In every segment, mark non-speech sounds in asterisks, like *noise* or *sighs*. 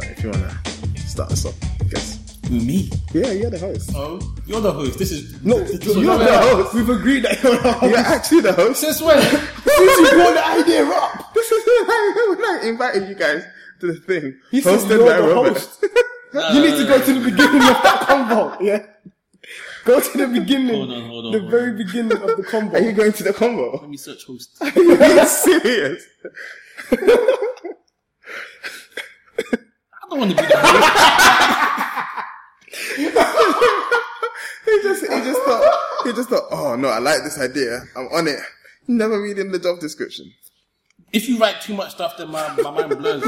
Peter, if you wanna start us off, I guess. Who, me? Yeah, you're the host. Oh, you're the host. This is No, this, you're the what- host. We've agreed that you're the host. You're actually the host. Since when? *laughs* Since you brought the idea up. *laughs* This is when I, when I invited you guys to the thing. He said hosted you're by the Robert. host. *laughs* you need to go to the beginning of that combo. Yeah. Go to the beginning. Hold on, hold on, The hold very beginning of the combo. Are you going to the combo? Let me search host. Are you serious? I don't want to be the. *laughs* He just, he just thought, he just thought, oh no, I like this idea. I'm on it. Never reading the job description. If you write too much stuff, then my, my mind blurs.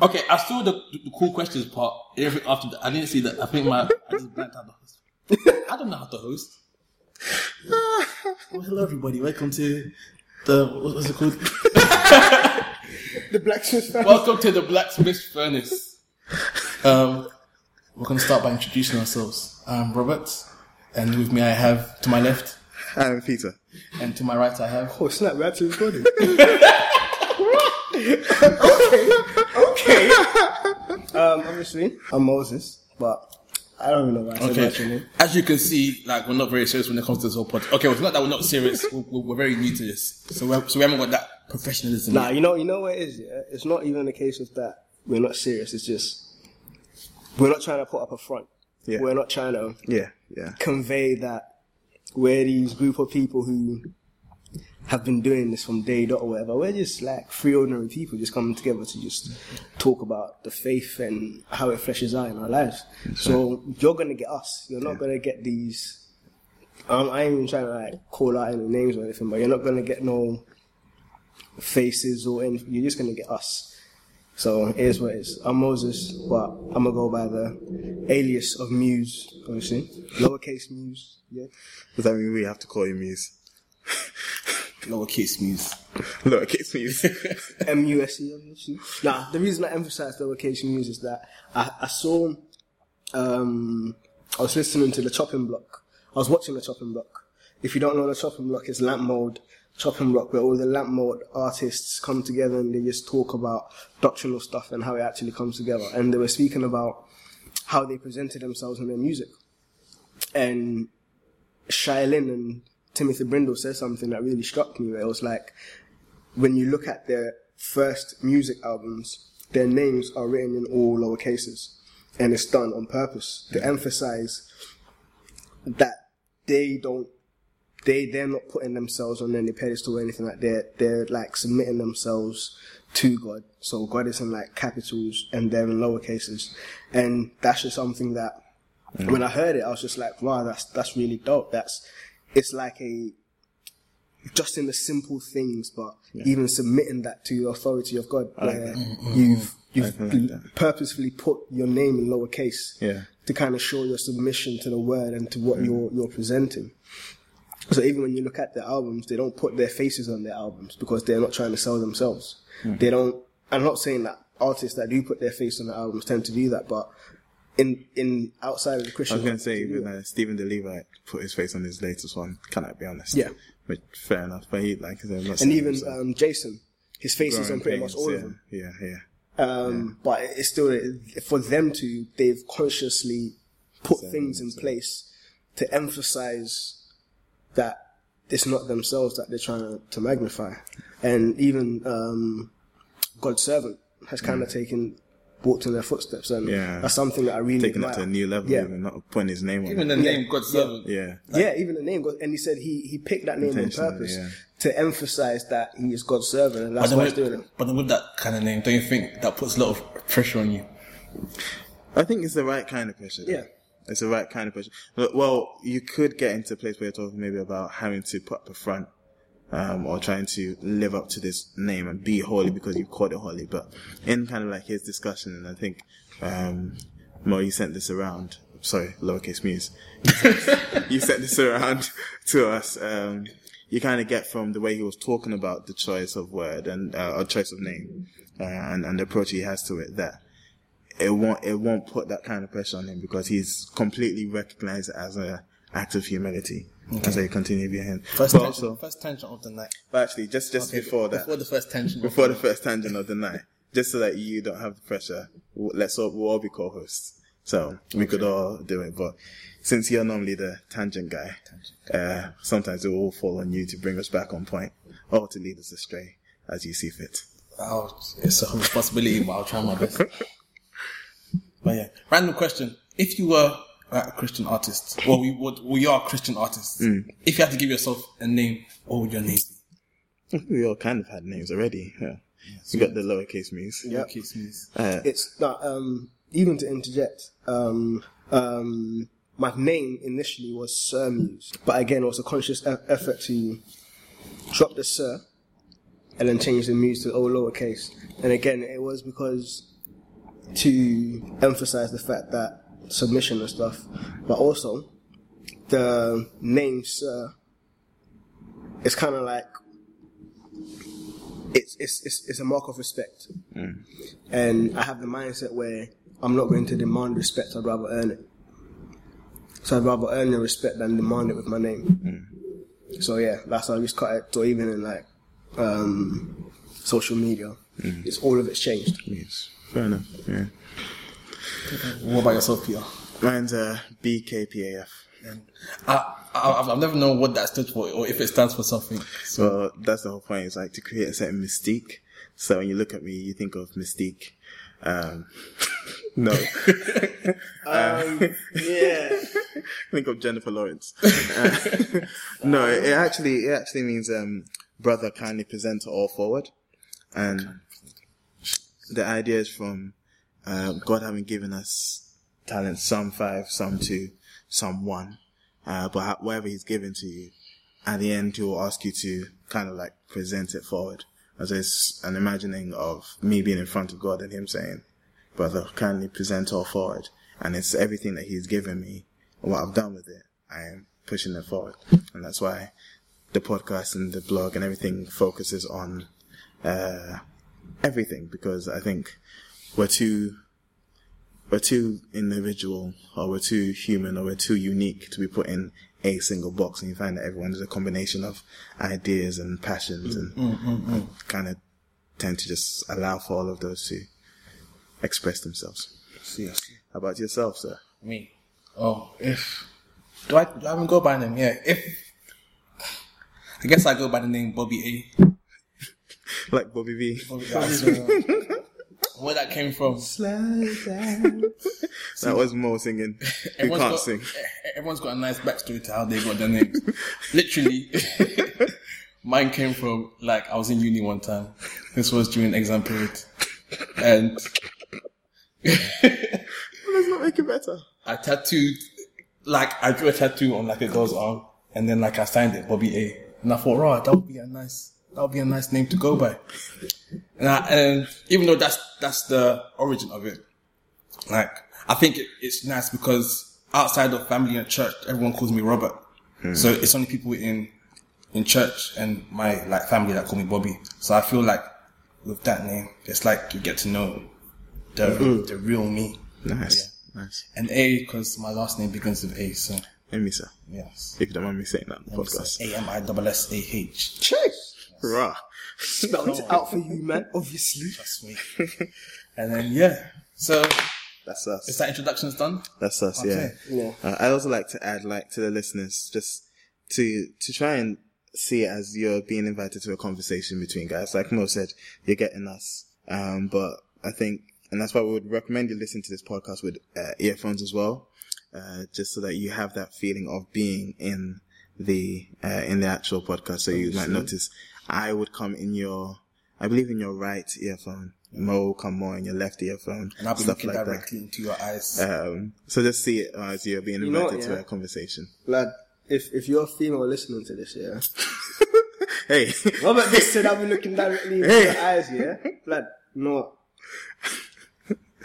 Okay, I saw the, the cool questions part. Everything after that, I didn't see that. I think my I just blanked out the host. I don't know how to host. *laughs* Well, hello, everybody. Welcome to the what was it called? *laughs* *laughs* the blacksmith fan. Welcome to the Blacksmith Furnace. Um, we're going to start by introducing ourselves. I'm Robert, and with me I have to my left, I'm Peter. and to my right I have. Oh snap! We're actually recording. *laughs* okay. Okay. Um. Obviously, I'm Moses, but I don't even know why I said Okay. my name. As you can see, like we're not very serious when it comes to this whole podcast. Okay, well, it's not that we're not serious. We're, we're, we're very new to this, so we're, so we haven't got that professionalism. Nah, you know, you know what it is. Yeah, it's not even a case of that. We're not serious. It's just we're not trying to put up a front. Yeah. We're not trying to Yeah, yeah. convey that we're these group of people who have been doing this from day dot or whatever. We're just like three ordinary people just coming together to just talk about the faith and how it fleshes out in our lives. So you're gonna get us. You're not gonna get these. Um, I ain't even trying to like call out any names or anything, but you're not gonna get no faces or anything. You're just gonna get us. So it is what it is. I'm Moses, but I'm gonna go by the alias of Muse, obviously. Lowercase Muse, yeah. Does that mean we have to call you Muse? *laughs* lowercase muse. Lowercase Muse. *laughs* M U S E, obviously. Nah, the reason I emphasize lowercase Muse is that I, I saw, um, I was listening to the chopping block. I was watching the chopping block. If you don't know the chopping block, it's lamp mode chopping block where all the lamp artists come together and they just talk about doctrinal stuff and how it actually comes together. And they were speaking about how they presented themselves in their music. And Shai Linne and Timothy Brindle said something that really struck me where it was like, when you look at their first music albums, their names are written in all lower cases. And it's done on purpose to emphasize that they don't they they're not putting themselves on any pedestal or anything like that. They're like submitting themselves to God. So God is in like capitals and they're in lower cases. And that's just something that when I heard it I was just like, wow, that's that's really dope. That's it's like a just in the simple things, but even submitting that to the authority of God, where mm-hmm. you've you've like purposefully put your name in lowercase Yeah. to kind of show your submission to the word and to what you're you're presenting. So even when you look at their albums, they don't put their faces on their albums because they're not trying to sell themselves. They don't. I'm not saying that artists that do put their face on the albums tend to do that, but in in outside of the Christian, I was going to say, even uh, Stephen the put his face on his latest one. Can I be honest? Yeah. But fair enough. But he, like, I said, I'm not and even himself. um, Jason, his face is on Growing pretty much all yeah, of them. Yeah, yeah. Um, But it's still for them to they've consciously put things in place to emphasize that it's not themselves that they're trying to, to magnify. And even um, God's servant has kind of taken walked in their footsteps, and Mm. Yeah. that's something that I really Taking it to a new level, Yeah. even not putting his name on Even it. the name God's servant. Yeah. yeah, even the name, God, and he said he he picked that name on purpose yeah. to emphasize that he is God's servant, and that's But why he's doing it. but then with that kind of name, don't you think that puts a lot of pressure on you? I think it's the right kind of pressure. though. Yeah. It's the right kind of. But, Well, you could get into a place where you're talking maybe about having to put up a front, um, or trying to live up to this name and be holy because you've called it holy. But in kind of like his discussion, and I think, um, Mo, you sent this around. Sorry, lowercase muse. *laughs* you sent this around to us. Um, you kind of get from the way he was talking about the choice of word and, uh, or choice of name, uh, and, and the approach he has to it that it won't it won't put that kind of pressure on him because he's completely recognized as a act of humility Okay. as they continue him. First But tension, also, first tension of the night. but actually, just just before that, Before the first tension. before the first tangent of the night, just so that you don't have the pressure, let's all, we'll all be co-hosts. So we could all do it. But since you're normally the tangent guy, uh, sometimes it will all fall on you to bring us back on point or to lead us astray as you see fit. I'll, it's a *laughs* responsibility, but I'll try my best. But yeah, random question: If you were a Christian artist, well, we would, we are Christian artists. If you had to give yourself a name, what would your name be? *laughs* We all kind of had names already. Yeah. We got the lowercase me's. Yep. Okay, Smith. Uh, It's not um even to interject. Um um my name initially was Sir Muse, but again it was a conscious e- effort to drop the Sir and then change the Muse to all lowercase. And again, it was because to emphasize the fact that submission and stuff, but also the name Sir is kind of like it's, it's it's it's a mark of respect mm. and I have the mindset where I'm not going to demand respect. I'd rather earn it. So I'd rather earn the respect than demand it with my name. Mm. So yeah, that's how I just cut it. So even in like um, social media, mm. it's all of it's changed. yes. Fair enough. Yeah. What about yourself, Peter? Mine's uh, BKPAF. I, I, I've- I've never known what that stands for, or if it stands for something. So that's the whole point. It's like to create a certain mystique. So when you look at me, you think of mystique. Um, *laughs* no, *laughs* Um, yeah. think of Jennifer Lawrence. *laughs* Uh, no, it actually it actually means um, brother kindly present to all forward, and the idea is from uh, God having given us talents, some five, some two, some one, uh, but whatever He's given to you, at the end He will ask you to kind of like present it forward. As it's an imagining of me being in front of God and Him saying, "Brother, kindly present all forward," and it's everything that He's given me, what I've done with it, I am pushing it forward, and that's why the podcast and the blog and everything focuses on uh, everything because I think we're too we're too individual or we're too human or we're too unique to be put in a single box and you find that everyone is a combination of ideas and passions and mm, mm, mm, kind of tend to just allow for all of those to express themselves. Yes. How about yourself, sir? Me. Oh, if do I do I even go by name? Yeah. If I guess I go by the name Bobby A. *laughs* Like Bobby V. That's, uh, *laughs* where that came from. *laughs* That was Mo singing. Who can't got, sing. Everyone's got a nice backstory to how they got their names. Literally, mine came from like I was in uni one time. This was during exam period, and Let's not make it better. I tattooed like I drew a tattoo on like a girl's arm, and then like I signed it Bobby A. And I thought, right, that would be a nice, that would be a nice name to go by. And, I, and even though that's that's the origin of it, like I think it, it's nice because outside of family and church, everyone calls me Robert. Hmm. So it's only people in in church and my like family that call me Bobby. So I feel like with that name, it's like you get to know the mm-hmm. the real me. Nice. Nice. And A because my last name begins with A. So sir. yes, If you don't mind me saying that on the podcast. A M I double S A H. Chase. Rah. Spelled it out for you, man. Obviously. That's me. *laughs* and then yeah, so That's us. is that introductions done? That's us, Okay. yeah. Yeah. Uh, I also like to add, like, to the listeners, just to to try and see it as you're being invited to a conversation between guys. Like Mo said, you're getting us. Um, but I think, and that's why we would recommend you listen to this podcast with uh, earphones as well, uh, just so that you have that feeling of being in the uh, in the actual podcast. So you might notice I would come in your, I believe in your right earphone. Mo will come more in your left earphone. And I'll be stuff looking like that. directly into your eyes. Um, so just see it as you're being You know invited what, to yeah? a conversation. Lad, if if you're a female listening to this, yeah. *laughs* Hey, Robert just said I'll be looking directly into Hey. your eyes, yeah? Lad, you know what?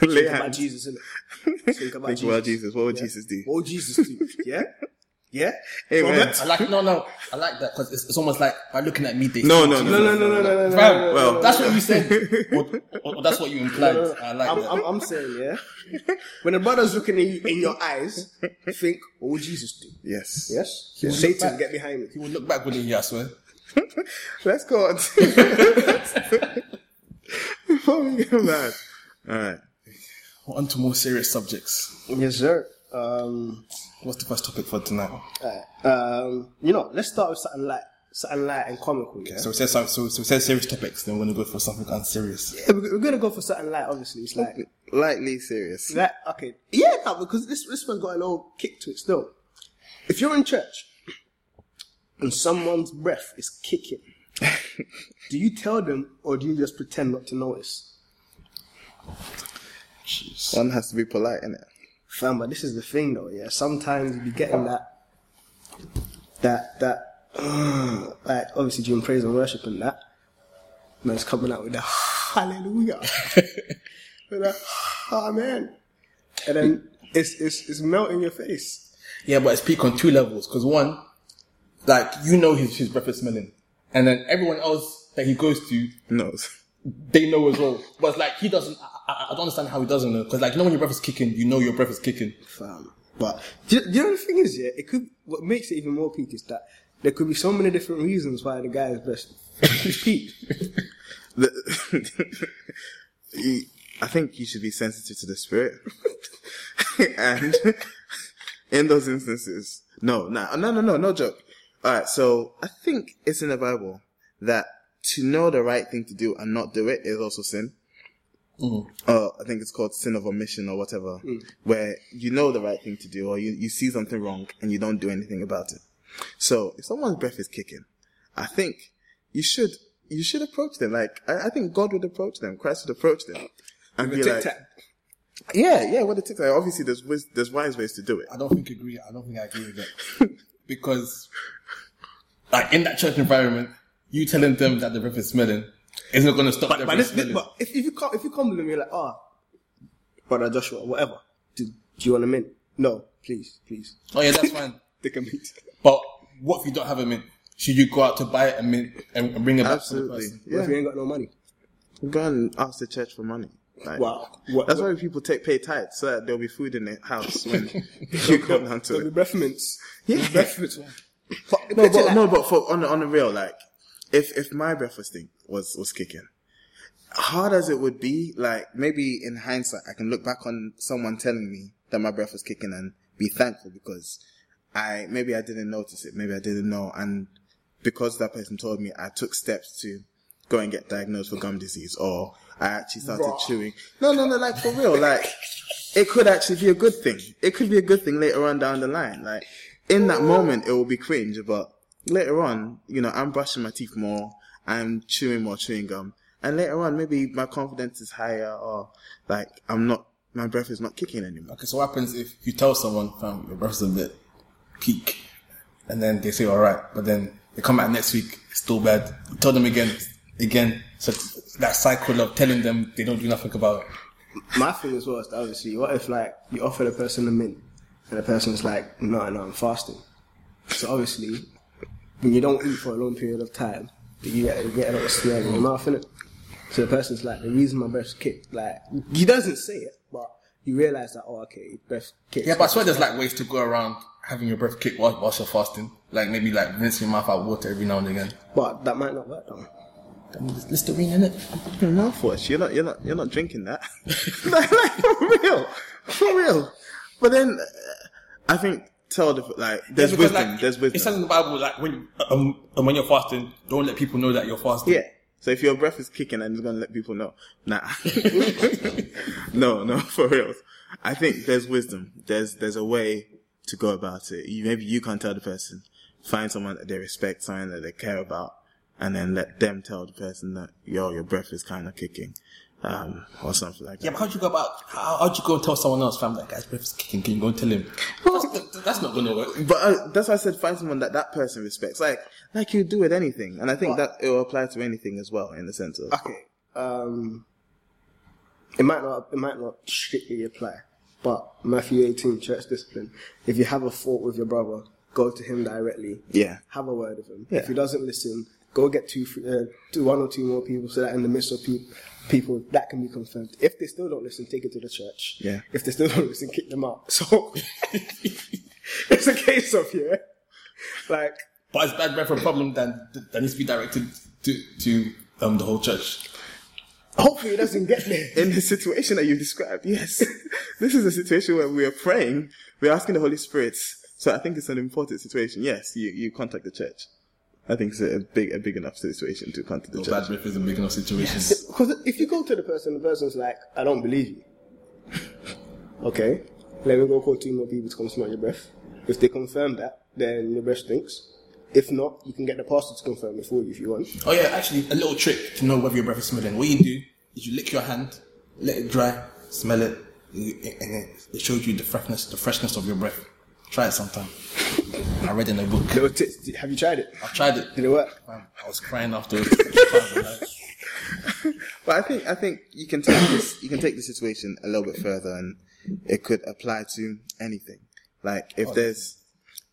lay Think about. Jesus, innit? *laughs* Think about Think Jesus. about Jesus. What would Jesus do? What would Jesus do? Yeah? Yeah? Amen. Robert? I like no no I like that because it's, it's almost like by looking at me they No, no, no, No, no, no, no, no, no, no. Fam, no, no, well, that's what you said or, *laughs* or, or that's what you implied no, no. I like I'm, that I'm, I'm saying, yeah? *laughs* When a brother's looking at you in your eyes, think, what would Jesus do? Yes. Yes? would look Satan, back. get behind me. he would look back with it I swear *laughs* Let's go on. Before we get mad. Alright. On to more serious subjects. Yes, sir. Um, What's the first topic for tonight? alright. um, you know, let's start with something light, something light and comical. Yeah, So we said some, so, so we said serious topics. Then we're gonna go for something unserious. Yeah, we're, we're gonna go for something light. Obviously, it's like Lightly serious. that. Okay, yeah, no, because this this one's got a little kick to it still. If you're in church and someone's breath is kicking, *laughs* do you tell them or do you just pretend not to notice? One has to be polite, innit? Fam, but this is the thing though, yeah. Sometimes you be getting that, that, that, *sighs* like obviously during praise and worship and that, man's coming out with the *sighs* hallelujah, *laughs* with the *sighs* amen, and then it's it's it's melting your face. Yeah, but it's peak on two levels. Because one, like you know his his breath is smelling, and then everyone else that he goes to, Knows. They know as well. But it's like he doesn't. I, I, don't understand how he doesn't know. Because like you know when your breath is kicking, you know your breath is kicking. Fam, but do you, do you know the thing is, yeah, it could what makes it even more peak is that there could be so many different reasons why the guy is best. *laughs* He's peak. The- *laughs* I think you should be sensitive to the spirit. *laughs* and in those instances, no, no, no, no, no, no joke. Alright, so I think it's in the Bible that to know the right thing to do and not do it is also sin. Uh, I think it's called sin of omission or whatever, where you know the right thing to do or you, you see something wrong and you don't do anything about it. So if someone's breath is kicking, I think you should you should approach them. Like I, I think God would approach them. Christ would approach them and With be like, yeah, yeah. What the tic tac? Obviously, there's wis- there's wise ways to do it. I don't think agree. I don't think I agree with that *laughs* because, like in that church environment, you telling them that the breath is smelling is not going to stop But, their but, breath this, this, smelling. but if, if you come if you come to them, you're like, oh, brother Joshua, whatever. Do, do you want a mint? No, please, please. oh yeah, that's fine. Take a mint. But what if you don't have a mint? Should you go out to buy a mint and, and bring it back Absolutely. to the person? What if you ain't got no money? Go and ask the church for money. Like, Wow. What, That's why people take pay tithes so that there'll be food in the house when *laughs* you come down to There'll be it. breath mints. Yeah. Breath mints. *laughs* But, No, but like- no, but for on on the real, like if if my breath was thing was was kicking, hard as it would be, like maybe in hindsight, I can look back on someone telling me that my breath was kicking and be thankful because I maybe I didn't notice it, maybe I didn't know, and because that person told me, I took steps to go and get diagnosed for gum disease, or I actually started Raw. chewing. No, no, no, like for real, like it could actually be a good thing. It could be a good thing later on down the line. Like in that moment, it will be cringe, but later on, you know, I'm brushing my teeth more, I'm chewing more chewing gum, and later on, maybe my confidence is higher, or like I'm not, my breath is not kicking anymore. Okay, so what happens if you tell someone, fam, your breath's a bit peak, and then they say, alright, but then they come back next week, it's still bad. You tell them again, again. So that cycle of telling them they don't do nothing about it. My thing as well is that obviously, what if like you offer the person a mint and the person's like, no, no, I'm fasting. So obviously, when you don't eat for a long period of time, you get, you get a lot of smell in your mouth, innit? So the person's like, the reason my breath's kicked, like, he doesn't say it, but you realize that, oh, okay, breath kicked. Yeah, but I swear there's like ways to go around having your breath kick while, whilst you're fasting. Like maybe like rinsing your mouth out with water every now and again. But that might not work though. Listerine in it. Mouthwash, you're not, you're not, you're not drinking that. *laughs* like, like, for real, for real. But then, uh, I think tell the like, there's Because, wisdom, like, there's wisdom. It says in the Bible like when um, um, when you're fasting, don't let people know that you're fasting. Yeah. So if your breath is kicking and it's gonna let people know, nah. *laughs* no, no, *laughs* for real. I think there's wisdom. There's there's a way to go about it. You, maybe you can't tell the person. Find someone that they respect, someone that they care about, and then let them tell the person that yo, your breath is kind of kicking, um, or something like Yeah, that. but how'd you go about? How, how'd you go and tell someone else, fam, that guy's breath is kicking? Can you go and tell him? that's, that's not gonna work. But uh, that's why I said find someone that that person respects, like like you do with anything, and I think that it will apply to anything as well in the sense of Okay. Um, it might not. It might not strictly apply, but Matthew 18, church discipline. If you have a fault with your brother, go to him directly. yeah, Have a word with him. Yeah. If he doesn't listen, go get two, three- uh, two, one or two more people, so that in the midst of pe- people, that can be confirmed. If they still don't listen, take it to the church. Yeah. If they still don't listen, kick them out. *laughs* So it's a case of yeah, like But it's bad breath a problem that that needs to be directed to to um the whole church. Hopefully, it doesn't get there. In the situation that you described, yes. *laughs* this is a situation where we are praying, we're asking the Holy Spirit. So I think it's an important situation. Yes, you, you contact the church. I think it's a big, a big enough situation to contact the Well, church. bad breath is a big enough situation. Because if you go to the person, the person's like, I don't believe you. *laughs* Okay, let me go call two more people to come smell your breath. If they confirm that, then your breath stinks. If not, you can get the pastor to confirm it for you if you want. Oh yeah, actually, a little trick to know whether your breath is smelling. What you do is you lick your hand, let it dry, smell it, and it it shows you the freshness, the freshness of your breath. Try it sometime. I read in a book. Little tips. Have you tried it? I've tried it. Did it work? Man, I was crying afterwards. *laughs* But I think I think you can take this you can take the situation a little bit further, and it could apply to anything. Like if there's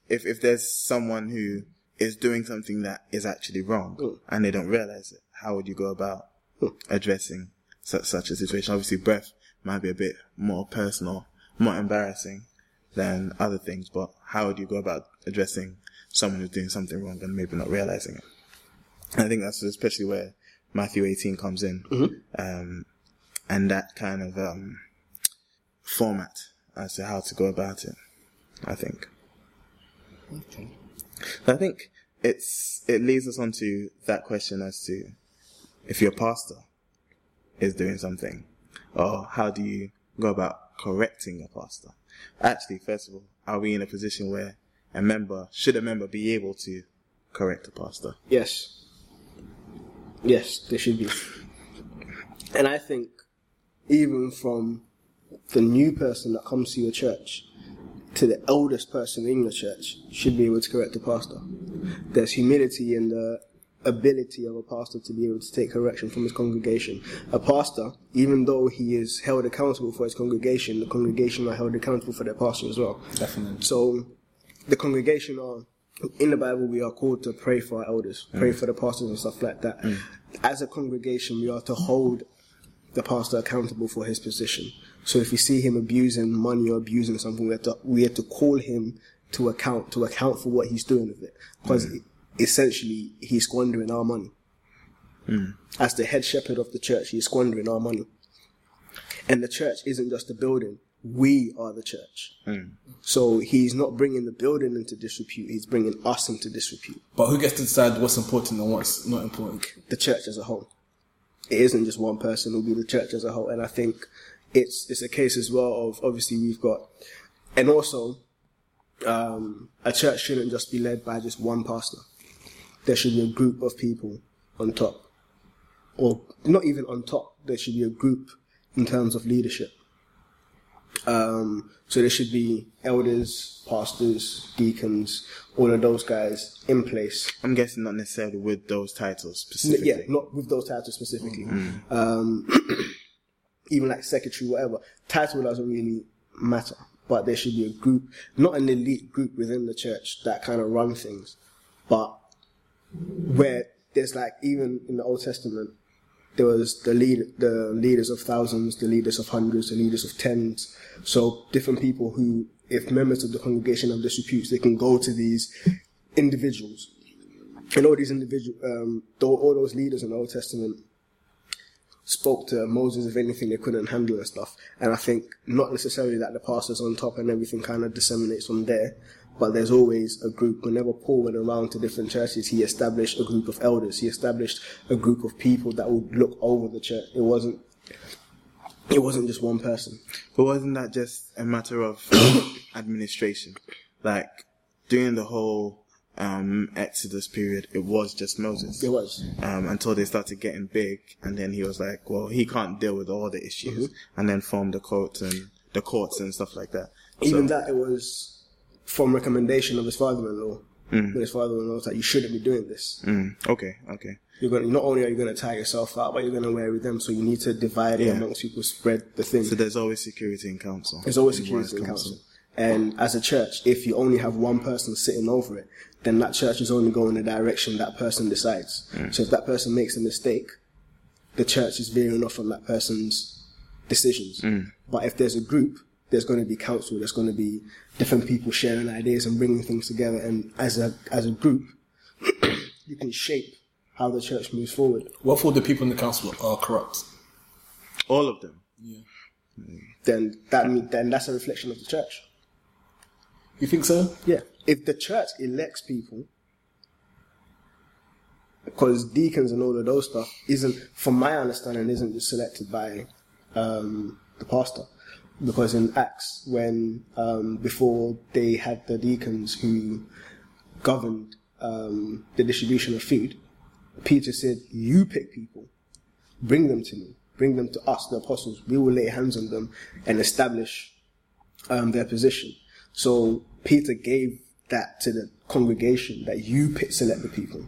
if if there's someone who is doing something that is actually wrong Mm. and they don't realize it, how would you go about addressing such such a situation? Obviously, breath might be a bit more personal, more embarrassing than other things, but how would you go about addressing someone who's doing something wrong and maybe not realizing it? I think that's especially where Matthew 18 comes in. Um, and that kind of, um, format as to how to go about it, I think. I think it's, it leads us on to that question as to if your pastor is doing something or how do you go about correcting a pastor? Actually, first of all, are we in a position where a member, should a member be able to correct a pastor? Yes. Yes, there should be. And I think even from the new person that comes to your church to the eldest person in your church should be able to correct the pastor. There's humility in the ability of a pastor to be able to take correction from his congregation. A pastor, even though he is held accountable for his congregation, the congregation are held accountable for their pastor as well. Definitely. So the congregation are in the Bible we are called to pray for our elders, pray mm. for the pastors and stuff like that. Mm. As a congregation we are to hold the pastor accountable for his position. So if we see him abusing money or abusing something, we have to we have to call him to account to account for what he's doing with it. Because mm. Essentially he's squandering our money. As the head shepherd of the church, he's squandering our money. And the church isn't just a building. We are the church. So he's not bringing the building into disrepute. He's bringing us into disrepute. But who gets to decide what's important and what's not important? The church as a whole. It isn't just one person. It'll be the church as a whole. And I think it's it's a case as well of obviously we've got, and also, um, a church shouldn't just be led by just one pastor. There should be a group of people on top, or not even on top. There should be a group in terms of leadership. Um, so there should be elders, pastors, deacons, all of those guys in place. I'm guessing not necessarily with those titles specifically. Yeah, not with those titles specifically. Um, *clears throat* even like secretary, whatever. Title doesn't really matter, but there should be a group, not an elite group within the church that kind of run things, but where there's like even in the Old Testament, there was the lead, the leaders of thousands, the leaders of hundreds, the leaders of tens. So different people who, if members of the congregation have disputes, they can go to these individuals and all these individual, um, all those leaders in the Old Testament spoke to Moses if anything they couldn't handle and stuff. And I think not necessarily that the pastor's on top and everything kind of disseminates from there, but there's always a group. Whenever Paul went around to different churches, he established a group of elders. He established a group of people that would look over the church. It wasn't. It wasn't just one person. But wasn't that just a matter of *coughs* administration? Like during the whole um, Exodus period, it was just Moses. It was. Um, until they started getting big, and then he was like, "Well, he can't deal with all the issues," and then formed the courts and the courts and stuff like that. Even So- that, it was from recommendation of his father-in-law. Hmm. But his father-in-law was like, "You shouldn't be doing this. Mm, okay, okay. You're going. to Not only are you going to tire yourself out, but you're going to wear with them. So you need to divide it amongst people, spread the thing. So there's always security in council. There's always In security in wise council. And as a church, if you only have one person sitting over it, then that church is only going the direction that person decides. Hmm. So if that person makes a mistake, the church is veering off from that person's decisions. Hmm. But if there's a group, there's going to be council, there's going to be different people sharing ideas and bringing things together. And as a, as a group, *clears throat* you can shape how the church moves forward. What for the people in the council are corrupt? All of them. Yeah. then that then that's a reflection of the church. You think so? Yeah. If the church elects people, because deacons and all of those stuff isn't, from my understanding, isn't just selected by um, the pastor. Because in Acts, when um, before they had the deacons who governed um, the distribution of food, Peter said, "You pick people, bring them to me, bring them to us, the apostles. We will lay hands on them and establish um, their position." So Peter gave that to the congregation that you pick, select the people.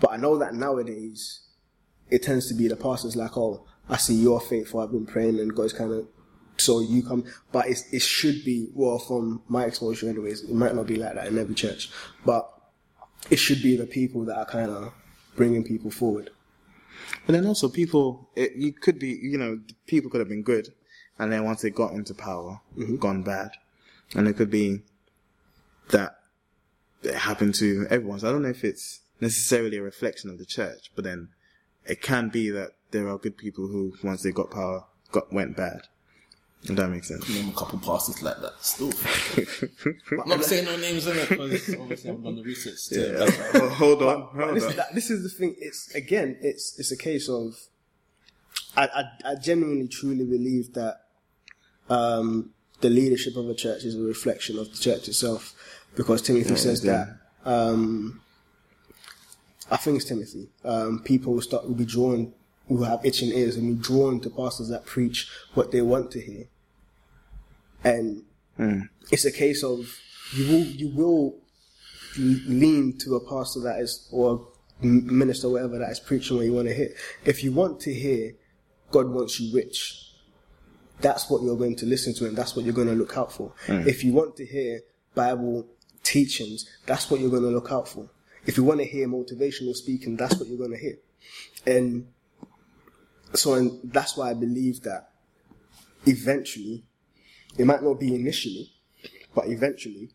But I know that nowadays it tends to be the pastors like, oh, I see you're faithful. I've been praying, and God's kind of so you come. But it's, it should be well from my exposure, anyways. It might not be like that in every church, but it should be the people that are kind of bringing people forward. But then also people, it, you could be, you know, people could have been good, and then once they got into power, mm-hmm. gone bad, and it could be that it happened to everyone. So I don't know if it's necessarily a reflection of the church, but then it can be that there are good people who, once they got power, got went bad. If that makes sense. Name a couple pastors like that. Still. I'm not saying no names in it because obviously I've done the research. To Yeah. Well, hold on, hold this, on. that, this is the thing. It's again, it's it's a case of. I I, I genuinely truly believe that um, the leadership of a church is a reflection of the church itself, because Timothy says yeah. that. Um, I think it's Timothy. Um, people will start will be drawn who have itching ears and be drawn to pastors that preach what they want to hear, and hmm. it's a case of you will you will lean to a pastor that is or a minister whatever that is preaching what you want to hear. If you want to hear God wants you rich, that's what you're going to listen to and that's what you're going to look out for. Hmm. If you want to hear Bible teachings, that's what you're going to look out for. If you want to hear motivational speaking, that's what you're going to hear. And so and that's why I believe that eventually, it might not be initially, but eventually,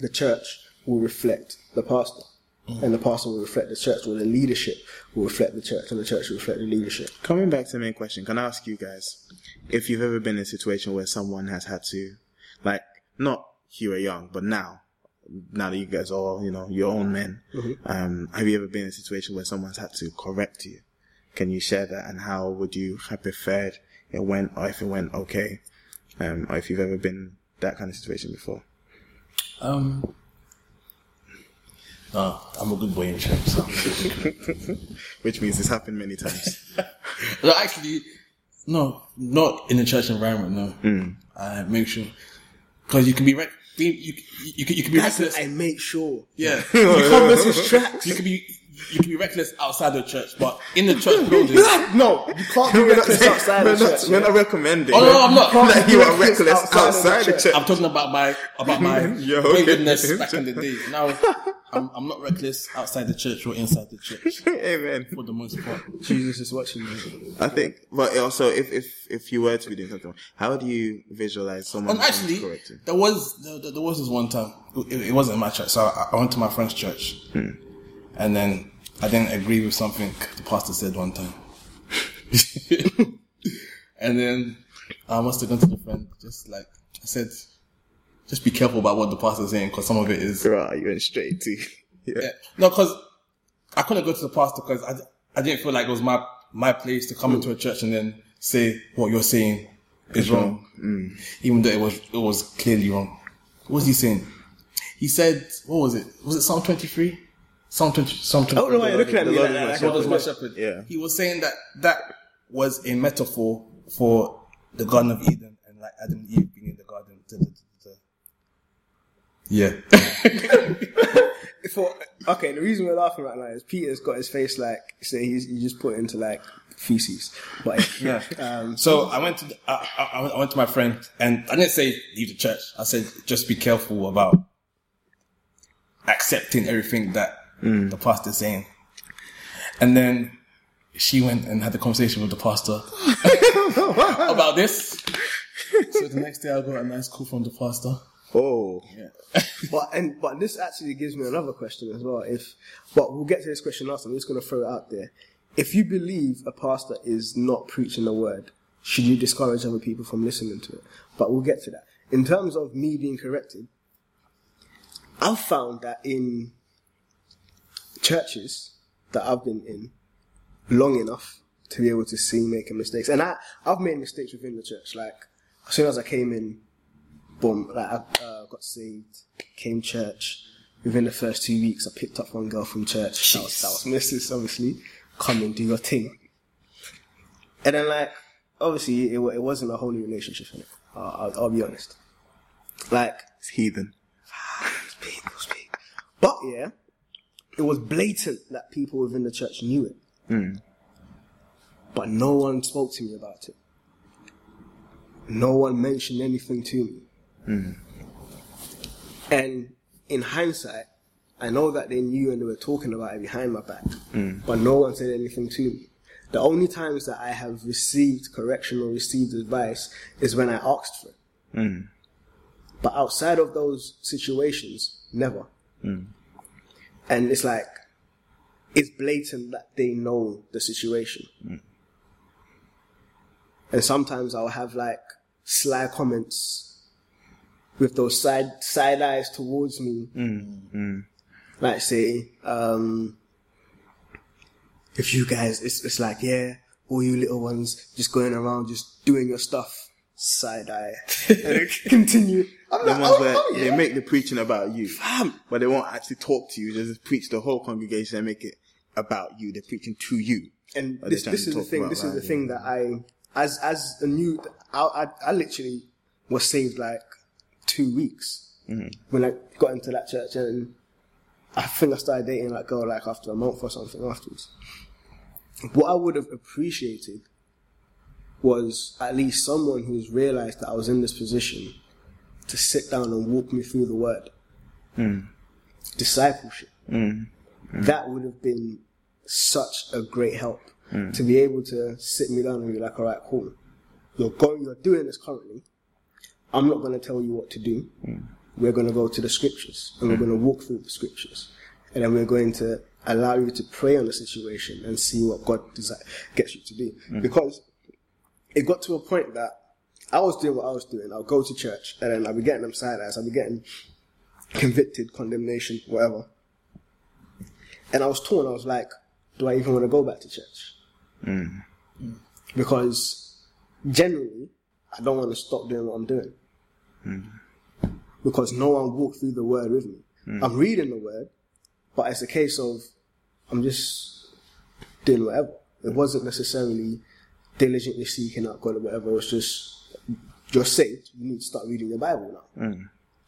the church will reflect the pastor. And the pastor will reflect the church, or the leadership will reflect the church, and the church will reflect the leadership. Coming back to the main question, can I ask you guys if you've ever been in a situation where someone has had to, like, not you were young, but now, now that you guys are, all, you know, your own men, um, have you ever been in a situation where someone's had to correct you? Can you share that, and how would you have preferred it went, or if it went okay, um, or if you've ever been that kind of situation before? Um, no, I'm a good boy in church. So. *laughs* Which means it's happened many times. *laughs* no, actually, no, not in the church environment. No, I make sure because you can be rec- you, you, you, can, you can be That's reckless. I make sure. Yeah, *laughs* You can't miss his tracks. you can be you can be reckless outside the church, but in the church *laughs* building. no, you can't be reckless outside we're, the not, church. we're not recommending. Oh, no, I'm not. that you are Reckless reckless outside the outside the church. church. I'm talking about my about my *laughs* Yeah, okay. waywardness *laughs* back in the day. Now I'm, I'm not reckless outside the church or inside the church Amen. for the most part. Jesus is watching you. I think, but also, if if if you were to be doing something, how do you visualize someone And actually, correcting? there was there, there was this one time. It, it wasn't my church, so I, I went to my friend's church, hmm. And then I didn't agree with something the pastor said one time, *laughs* and then I must have gone to the friend, just like I said, just be careful about what the pastor's saying because some of it is Right, you went straight to *laughs* yeah. Yeah. No, because I couldn't go to the pastor because I, I didn't feel like it was my my place to come into a church and then say what you're saying is wrong, mm. even though it was it was clearly wrong. What was he saying? He said, "What was it? Was it Psalm 23? Psalm 20? Psalm 23. I don't know why you're looking at me Lord like is that. my God is my shepherd. Yeah. He was saying that that was a metaphor for the Garden of Eden and like Adam and Eve being in the garden. Da, da, da, da. Yeah. *laughs* For, okay, the reason we're laughing right now is Peter's got his face like, say he's, he just put into like feces. But Yeah. *laughs* um, So I went to the, I, I, I went to my friend, and I didn't say leave the church. I said just be careful about accepting everything that Mm. the pastor saying. And then she went and had the conversation with the pastor *laughs* about this. So the next day I got a nice call from the pastor. Oh, yeah. *laughs* but and but this actually gives me another question as well. If but we'll get to this question last. I'm just going to throw it out there. if you believe a pastor is not preaching the word, should you discourage other people from listening to it? But we'll get to that. In terms of me being corrected, I've found that in churches that I've been in long enough to be able to see making mistakes, and I I've made mistakes within the church. Like as soon as I came in, boom, like I uh, got saved, came church. Within the first two weeks, I picked up one girl from church. That was, that was Mrs. Obviously, come and do your thing. And then like, obviously, it, it wasn't a holy relationship. innit? Uh, I'll, I'll be honest. Like, It's heathen. *sighs* it it was big. But yeah, it was blatant that people within the church knew it. Hmm. But no one spoke to me about it. No one mentioned anything to me. Hmm. And in hindsight, I know that they knew and they were talking about it behind my back, hmm. but no one said anything to me. The only times that I have received correction or received advice is when I asked for it. But outside of those situations, never. And it's like, it's blatant that they know the situation. Hmm. And sometimes I'll have like sly comments with those side side eyes towards me. Hmm, hmm. Like say, um, if you guys, it's, it's like, yeah, all you little ones just going around just doing your stuff. Side eye. *laughs* and continue. I'm The like, ones oh, where oh, yeah. they make the preaching about you, Fam. but they won't actually talk to you. They just preach the whole congregation and make it about you. They're preaching to you. And this, this is the thing. This is the that, thing that I, as as a new, I, I, I literally was saved like two weeks mm-hmm. when I got into that church, and I think I started dating that girl like after a month or something afterwards. What I would have appreciated was at least someone who's realized that I was in this position to sit down and walk me through the word. Hmm. Discipleship. Hmm. Hmm. That would have been such a great help to be able to sit me down and be like, all right, cool. You're going, you're doing this currently. I'm not going to tell you what to do. We're going to go to the scriptures and we're going to walk through the scriptures. And then we're going to allow you to pray on the situation and see what God desi- gets you to do. Because it got to a point that I was doing what I was doing. I'll go to church and then I'll be getting them side eyes. I'll be getting convicted, condemnation, whatever. And I was torn. I was like, do I even want to go back to church? Mm. Because generally, I don't want to stop doing what I'm doing. Mm. Because no one walked through the word with me. Mm. I'm reading the word, but it's a case of I'm just doing whatever. It wasn't necessarily diligently seeking out God or whatever. It was just you're saved. You need to start reading your Bible now.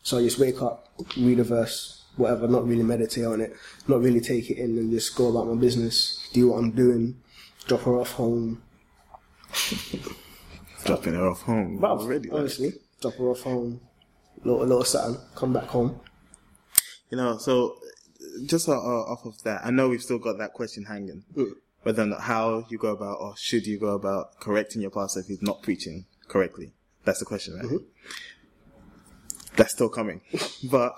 So I just wake up, read a verse, whatever, not really meditate on it, not really take it in and just go about my business, do what I'm doing, drop her off home. *laughs* Dropping her off home Bruv, already. like. honestly, drop her off home, little, little something, come back home. You know, so just uh, uh, off of that, I know we've still got that question hanging. Whether or not how you go about, or should you go about correcting your pastor if he's not preaching correctly? That's the question, right? That's still coming. *laughs* but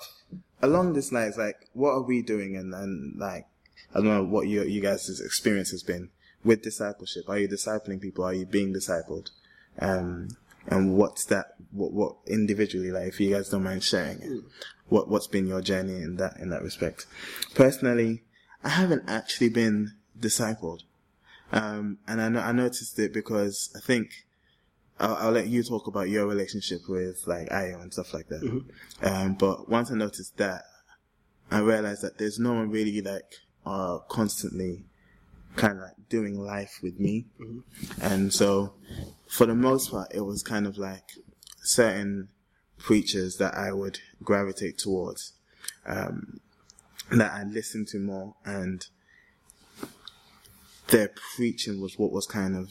along this lines, like, what are we doing? And, and like, I don't know what your, you guys' experience has been with discipleship. Are you discipling people? Are you being discipled? Um, and what's that, what, what individually, like, if you guys don't mind sharing it, what, what's been your journey in that, in that respect? Personally, I haven't actually been discipled. Um, and I I noticed it because I think I'll, I'll let you talk about your relationship with like Ayo and stuff like that. Um, but once I noticed that, I realized that there's no one really like, uh, constantly kind of like doing life with me. And so for the most part, it was kind of like certain preachers that I would gravitate towards, um, that I listened to more and their preaching was what was kind of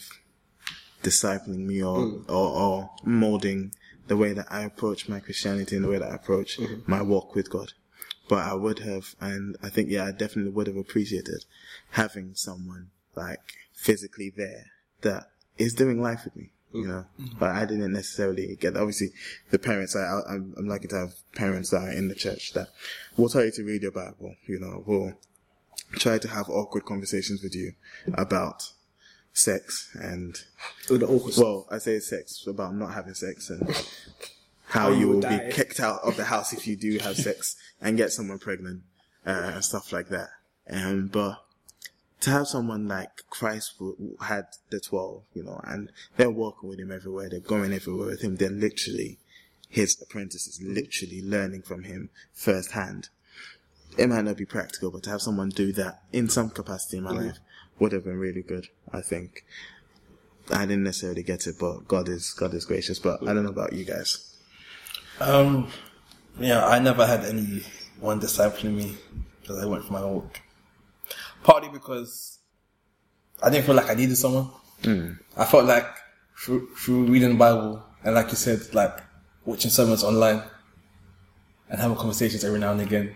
discipling me or, mm. or, or molding the way that I approach my Christianity and the way that I approach mm-hmm. my walk with God. But I would have, and I think, yeah, I definitely would have appreciated having someone like physically there that is doing life with me, you mm. know, mm-hmm. but I didn't necessarily get that. Obviously, the parents, I, I, I'm lucky to have parents that are in the church that will tell you to read your Bible, you know, will try to have awkward conversations with you about sex and With the awkward well, I say sex about not having sex and how you will would be kicked out of the house if you do have *laughs* sex and get someone pregnant uh, and stuff like that. Um, but to have someone like Christ had the twelve, you know, and they're walking with him everywhere, they're going everywhere with him. They're literally his apprentices, literally learning from him firsthand. It might not be practical, but to have someone do that in some capacity in my life would have been really good. I think. I didn't necessarily get it, but God is God is gracious. But I don't know about you guys. Um, yeah, I never had anyone discipling me because I went for my own walk. Partly because I didn't feel like I needed someone. I felt like through, through reading the Bible and, like you said, like watching sermons online and having conversations every now and again,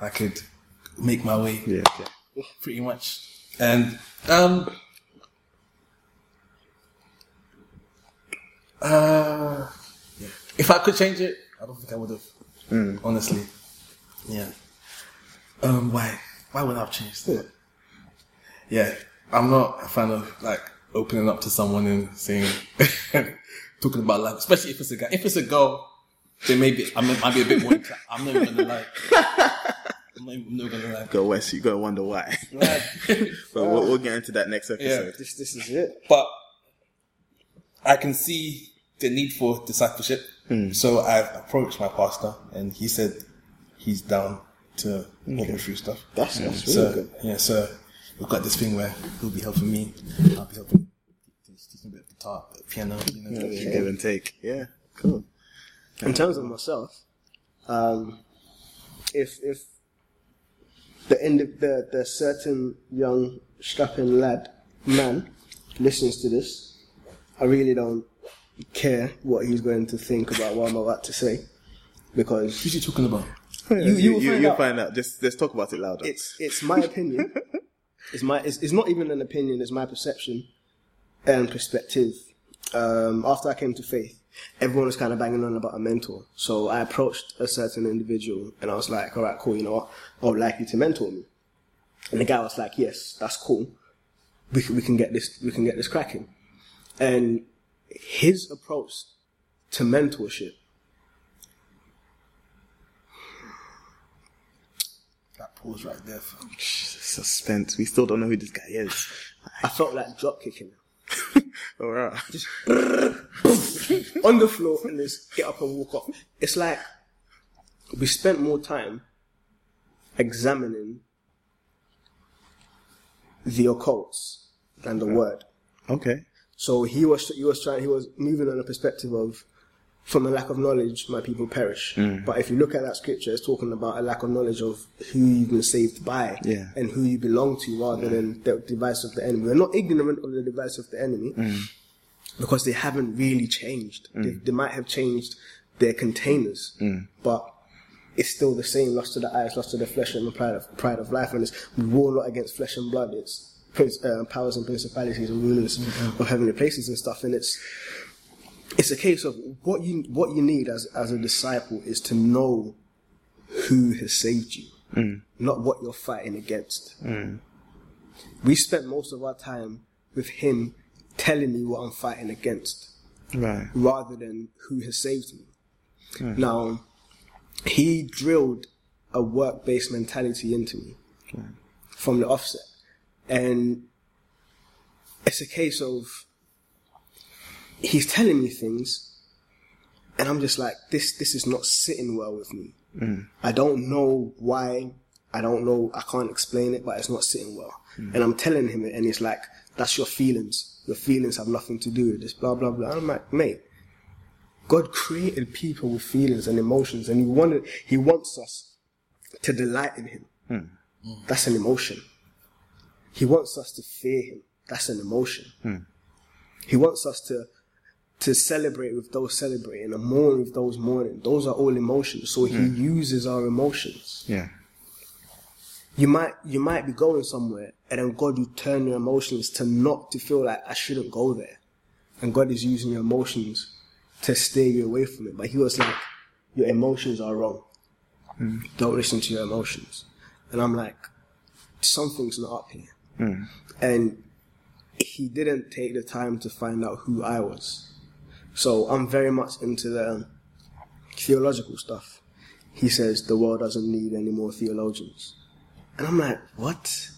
I could make my way Yeah, yeah. pretty much. And um, uh, yeah. if I could change it, I don't think I would have. Honestly, yeah. Um, why? Why would I have changed it? Yeah, I'm not a fan of like opening up to someone and saying, *laughs* talking about life, especially if it's a guy. If it's a girl, then maybe I might, might be a bit more. inclined. I'm not even gonna lie. I'm not, even, not gonna lie. Go West, you gotta wonder why. Like, *laughs* but we'll, we'll get into that next episode. This, this is it. but I can see the need for discipleship. Hmm. So I've approached my pastor, and he said he's down to walk me through stuff. That's, that's hmm. really so good. yeah, so we've got this thing where he'll be helping me, I'll be helping teach teaching a bit of guitar, a bit of piano, you know. You Give and take. Yeah, cool. In terms of myself, um, if if the end the the certain young strapping lad man listens to this, I really don't care what he's going to think about what I'm about to say because Who's he talking about? *laughs* You, you you, will you, find will out. find out. Just let's talk about it louder. it's it's my opinion. *laughs* It's my it's, it's not even an opinion. It's my perception and perspective. Um, after I came to faith, everyone was kind of banging on about a mentor. So I approached a certain individual and I was like, "All right, cool. You know what? I would like you to mentor me." And the guy was like, "Yes, that's cool. We can, we can get this we can get this cracking." And his approach to mentorship That pause right there. fam. Suspense. We still don't know who this guy is. I felt like drop kicking him. *laughs* All right. *laughs* on the floor and just get up and walk off. It's like we spent more time examining the occults than the word. Okay. So he was he was trying he was moving on a perspective of from a lack of knowledge my people perish. Mm. But if you look at that scripture, it's talking about a lack of knowledge of who you've been saved by Yeah. and who you belong to rather than the device of the enemy. We're not ignorant of the device of the enemy mm. because they haven't really changed. Mm. They, they might have changed their containers, but it's still the same lust of the eyes, lust of the flesh, and the pride of, pride of life. And it's, we war not against flesh and blood. It's prince, uh, powers and principalities and rulers mm-hmm. of heavenly places and stuff. And it's it's a case of what you what you need as as a disciple is to know who has saved you, hmm. not what you're fighting against. Hmm. We spent most of our time with him telling me what I'm fighting against Right. rather than who has saved me. Hmm. Now, he drilled a work based mentality into me from the offset. And it's a case of he's telling me things, and I'm just like, this, this is not sitting well with me. Mm. I don't know why. I don't know. I can't explain it, but it's not sitting well. Mm. And I'm telling him it, and he's like, that's your feelings. Your feelings have nothing to do with this, blah, blah, blah. I'm like, mate, God created people with feelings and emotions, and He wanted, He wants us to delight in Him. Hmm. That's an emotion. He wants us to fear Him. That's an emotion. Hmm. He wants us to to celebrate with those celebrating and mourn with those mourning. Those are all emotions. So He hmm. uses our emotions. Yeah. You might you might be going somewhere, and then God will turn your emotions to not to feel like I shouldn't go there, and God is using your emotions to steer you away from it. But He was like, your emotions are wrong. Hmm. Don't listen to your emotions. And I'm like, something's not up here. Hmm. And he didn't take the time to find out who I was. So I'm very much into the theological stuff. He says the world doesn't need any more theologians. And I'm like, what?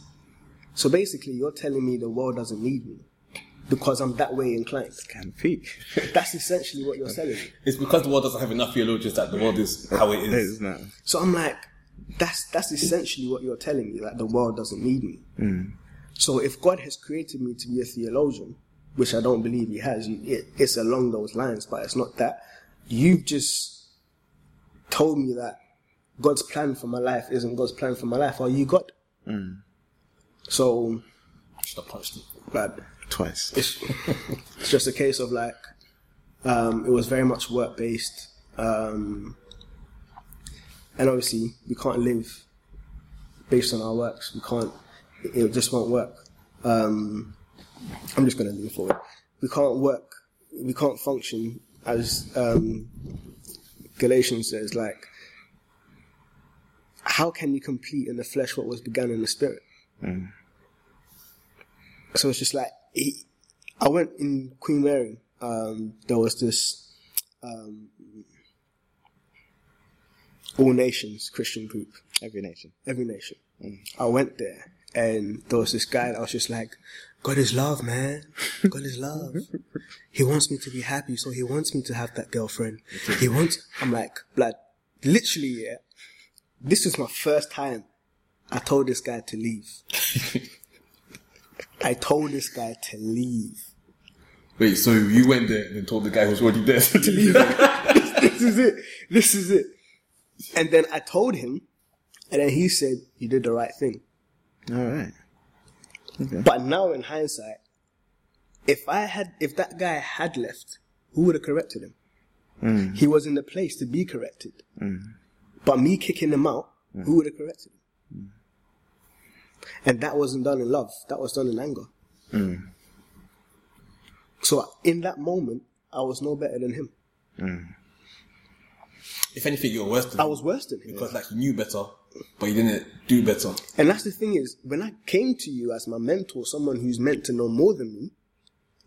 So basically, you're telling me the world doesn't need me because I'm that way inclined. Can peak. *laughs* That's essentially what you're telling me. It's because the world doesn't have enough theologians that the world is how it It is. is now. So I'm like, that's that's essentially what you're telling me. That the world doesn't need me. Hmm. So if God has created me to be a theologian, which I don't believe He has, you- it, it's along those lines, but it's not that. You've just told me that God's plan for my life isn't God's plan for my life. Are you God? So, Should have punched him. but Twice. it's, it's just a case of like um, it was very much work based um, and obviously we can't live based on our works we can't it, it just won't work um, i'm just going to lean forward we can't work we can't function as um, galatians says like how can you complete in the flesh what was begun in the spirit so it's just like he, I went in Queen Mary. Um, there was this um, all nations Christian group, Every nation. every nation. I went there, and there was this guy that was just like, "God is love, man. God is love. he wants me to be happy, so he wants me to have that girlfriend. He wants." I'm like, blood. Literally, yeah. This is my first time. I told this guy to leave. I told this guy to leave. Wait, so you went there and told the guy who's already there *laughs* to leave? *laughs* this is it. This is it. And then I told him, and then he said, "You did the right thing." All right. But now, in hindsight, if I had, if that guy had left, who would have corrected him? Hmm. He was in the place to be corrected. Hmm. But me kicking him out, hmm. who would have corrected him? And that wasn't done in love. That was done in anger. So in that moment, I was no better than him. if anything, you're worse than I him. was worse than him. because like you knew better, but you didn't do better. And that's the thing is, when I came to you as my mentor, someone who's meant to know more than me,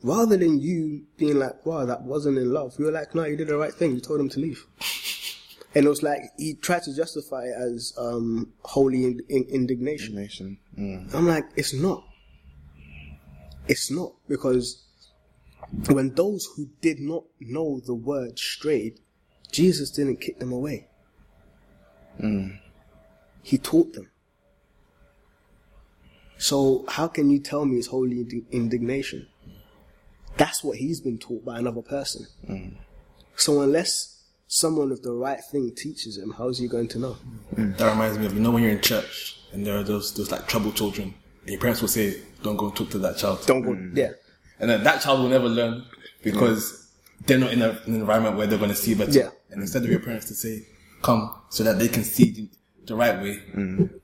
rather than you being like, wow, that wasn't in love, you were like, no, you did the right thing. You told him to leave. *laughs* And it was like, he tried to justify it as um, holy in- in- indignation. Nation. Mm. I'm like, it's not. It's not because when those who did not know the word strayed, Jesus didn't kick them away. He taught them. So how can you tell me it's holy indignation? That's what he's been taught by another person. Mm. So unless someone with the right thing teaches him, how is he going to know? Mm. That reminds me of you know when you're in church and there are those those like troubled children, and your parents will say, "Don't go talk to that child," Don't go mm. yeah. and then that child will never learn because they're not in, a, in an environment where they're going to see better. Yeah. And instead of your parents to say, "Come," so that they can see the, right way,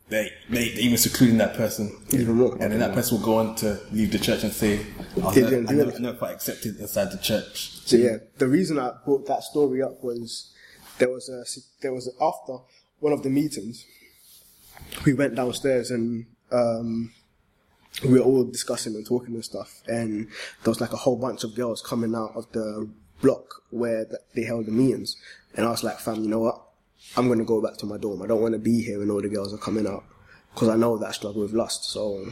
they, they they even secluding that person. And then that person will go on to leave the church and say, "I, was They never, didn't I, do I never accepted inside the church." So yeah, the reason I brought that story up was there was a there was a, after one of the meetings, we went downstairs and um, we were all discussing and talking and stuff, and there was like a whole bunch of girls coming out of the block where th- they held the meetings, and I was like, fam, you know what? I'm gonna go back to my dorm. I don't want to be here when all the girls are coming out because I know that I struggle with lust. So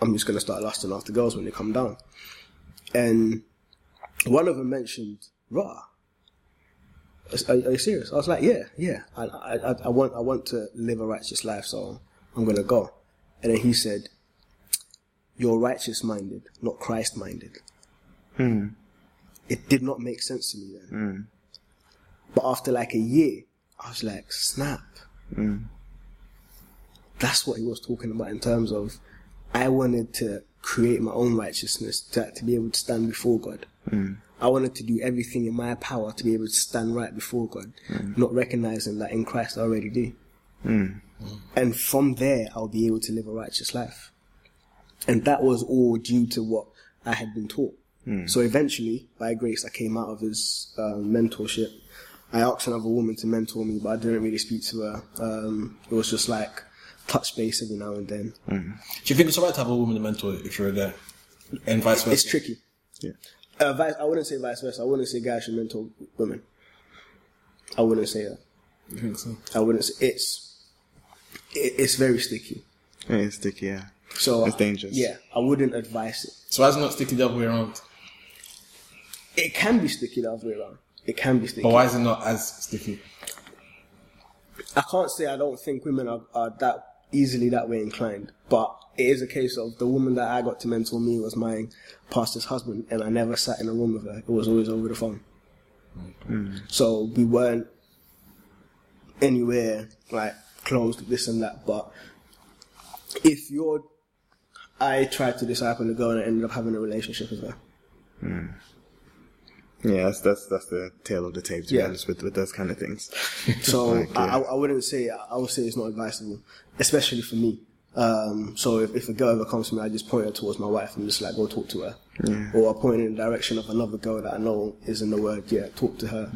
I'm just gonna start lusting after girls when they come down, and one of them mentioned raw. Are, are you serious? I was like, yeah, yeah. I, I, I, I want, I want to live a righteous life, so I'm gonna go. And then he said, "You're righteous minded, not Christ minded." Hmm. It did not make sense to me then. Hmm. But after like a year, I was like, snap. Mm. That's what he was talking about in terms of I wanted to create my own righteousness to, to be able to stand before God. Mm. I wanted to do everything in my power to be able to stand right before God, mm. not recognizing that in Christ I already do. And from there, I'll be able to live a righteous life. And that was all due to what I had been taught. So eventually, by grace, I came out of his um, uh, mentorship. I asked another woman to mentor me, but I didn't really speak to her. Um, it was just like touch base every now and then. Do you think it's alright to have a woman to mentor if you're a guy, and vice versa? It's tricky. Yeah. Uh, vice, I wouldn't say vice versa. I wouldn't say guys should mentor women. I wouldn't say that. You think so? I wouldn't. Say, it's it, it's very sticky. Yeah, it's sticky. Yeah. So It's dangerous. Yeah, I wouldn't advise it. So why is it not sticky the other way around? It can be sticky the other way around. It can be sticky. But why is it not as sticky? I can't say I don't think women are, are that easily that way inclined, but it is a case of the woman that I got to mentor me was my pastor's husband, and I never sat in a room with her. It was always over the phone. Mm. So we weren't anywhere like closed, this and that. But if you're, I tried to disciple a girl and I ended up having a relationship with her. Mm. Yeah, that's that's that's the tale of the tape. To be honest with with those kind of things. *laughs* So Like, I, yeah. I I wouldn't say I would say it's not advisable, especially for me. Um, so if, if a girl ever comes to me, I just point her towards my wife and just like go talk to her, or I point in the direction of another girl that I know is in the word. Yeah, talk to her.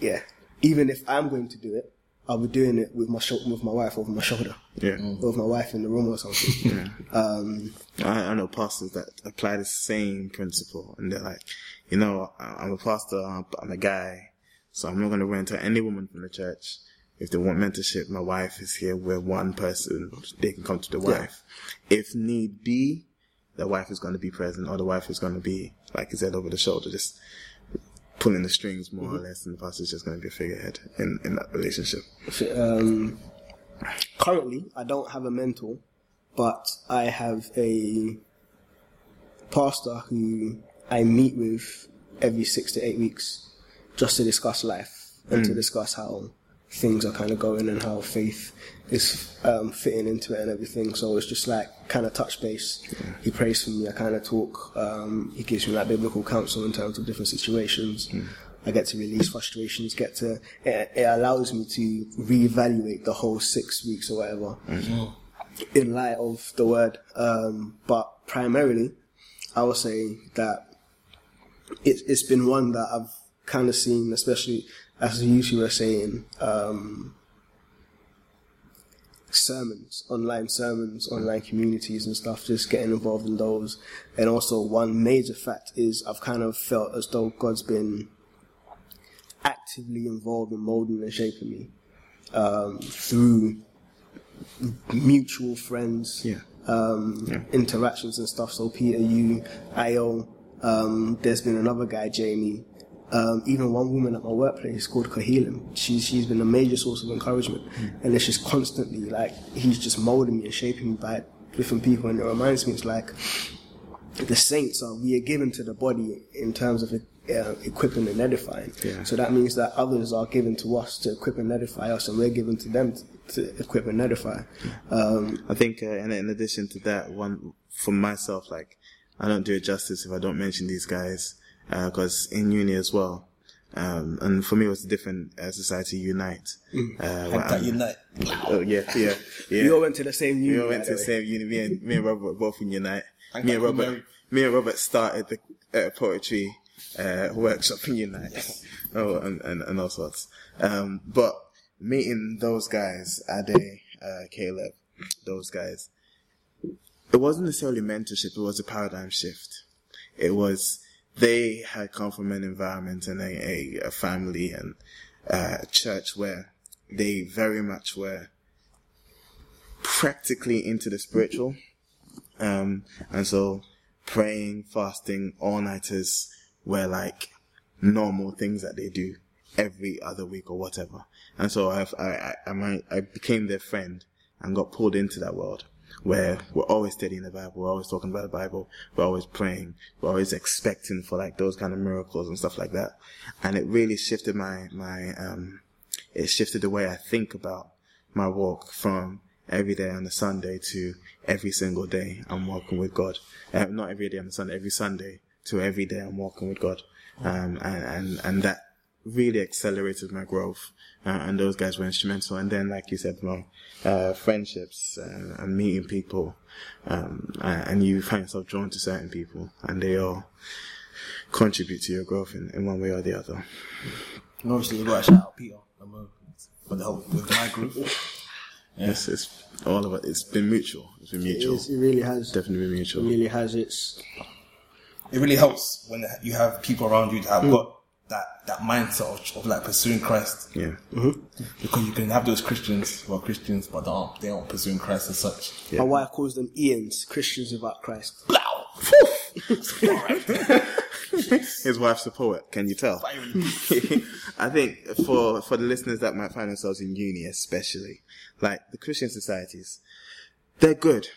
Yeah, even if I'm going to do it, I'll be doing it with my sho- with my wife over my shoulder, Yeah. or with my wife in the room or something. *laughs* Um, I, I know pastors that apply the same principle, and they're like, you know, I'm a pastor, I'm I'm a guy, so I'm not going to rent to any woman from the church. If they want mentorship, my wife is here with one person. They can come to the wife. If need be, the wife is going to be present, or the wife is going to be, like you said, over the shoulder, just pulling the strings more or less, and the pastor is just going to be a figurehead in, in that relationship. um, currently, I don't have a mentor, but I have a pastor who I meet with every six to eight weeks just to discuss life and to discuss how things are kind of going and how faith is um, fitting into it and everything. So it's just like kind of touch base. He prays for me. I kind of talk. Um, he gives me like biblical counsel in terms of different situations. I get to release frustrations. Get to it, it allows me to reevaluate the whole six weeks or whatever in light of the word. Um, but primarily, I would say that it, it's been one that I've kind of seen, especially as you two were saying, um, sermons, online sermons, online communities and stuff, just getting involved in those. And also one major fact is I've kind of felt as though God's been actively involved in molding and shaping me, um, through mutual friends, Yeah. um, interactions and stuff. So Peter, you, Io, um, there's been another guy, Jamie, um, even one woman at my workplace called Kahilim. She's she's been a major source of encouragement, and it's just constantly like he's just molding me and shaping me by different people, and it reminds me it's like the saints are we are given to the body in terms of uh, equipping and edifying. Yeah. So that means that others are given to us to equip and edify us, and we're given to them to, to equip and edify. Um, I think, uh, and in addition to that, one for myself, like I don't do it justice if I don't mention these guys, because in uni as well, um, and for me it was a different uh, society unite. Uh, That I'm- unite. Oh yeah, yeah, yeah. We all went to the same uni. We all went to the way. same uni. Me and me and Robert were both in Unite. Thank Me and Robert, me and Robert started the uh, poetry uh, workshop in Unite. *laughs* oh, and, and and all sorts. Um, but meeting those guys, Ade, uh, Caleb, those guys, it wasn't necessarily mentorship. It was a paradigm shift. It was they had come from an environment and a, a, family and uh, a church where they very much were practically into the spiritual. Um, and so praying, fasting, all nighters were like normal things that they do every other week or whatever. And so I, I, I, I became their friend and got pulled into that world where we're always studying the Bible, we're always talking about the Bible, we're always praying, we're always expecting for like those kind of miracles and stuff like that. And it really shifted my, my, um, it shifted the way I think about my walk from every day on a Sunday to every single day I'm walking with God. Uh, not every day on a Sunday, every Sunday to every day I'm walking with God. Um, and, and, and that really accelerated my growth. Uh, and those guys were instrumental. And then, like you said, Mo, uh, friendships uh, and meeting people. Um, and and you find yourself drawn to certain people and they all contribute to your growth in, in one way or the other. And obviously, you got to shout out Peter uh, for the help with my group. *laughs* It's, it's all of it. It's been mutual. It's been mutual. is, it really has. Definitely been It mutual. really has its. It really helps when you have people around you that have got that, that mindset of, of like pursuing Christ. Yeah. Mm-hmm. Because you can have those Christians who are Christians, but they aren't, they aren't pursuing Christ as such. Yeah. My wife calls them Ians, Christians without Christ. Blow! *laughs* His wife's a poet. Can you tell? *laughs* I think for for the listeners that might find themselves in uni, especially like the Christian societies, they're good.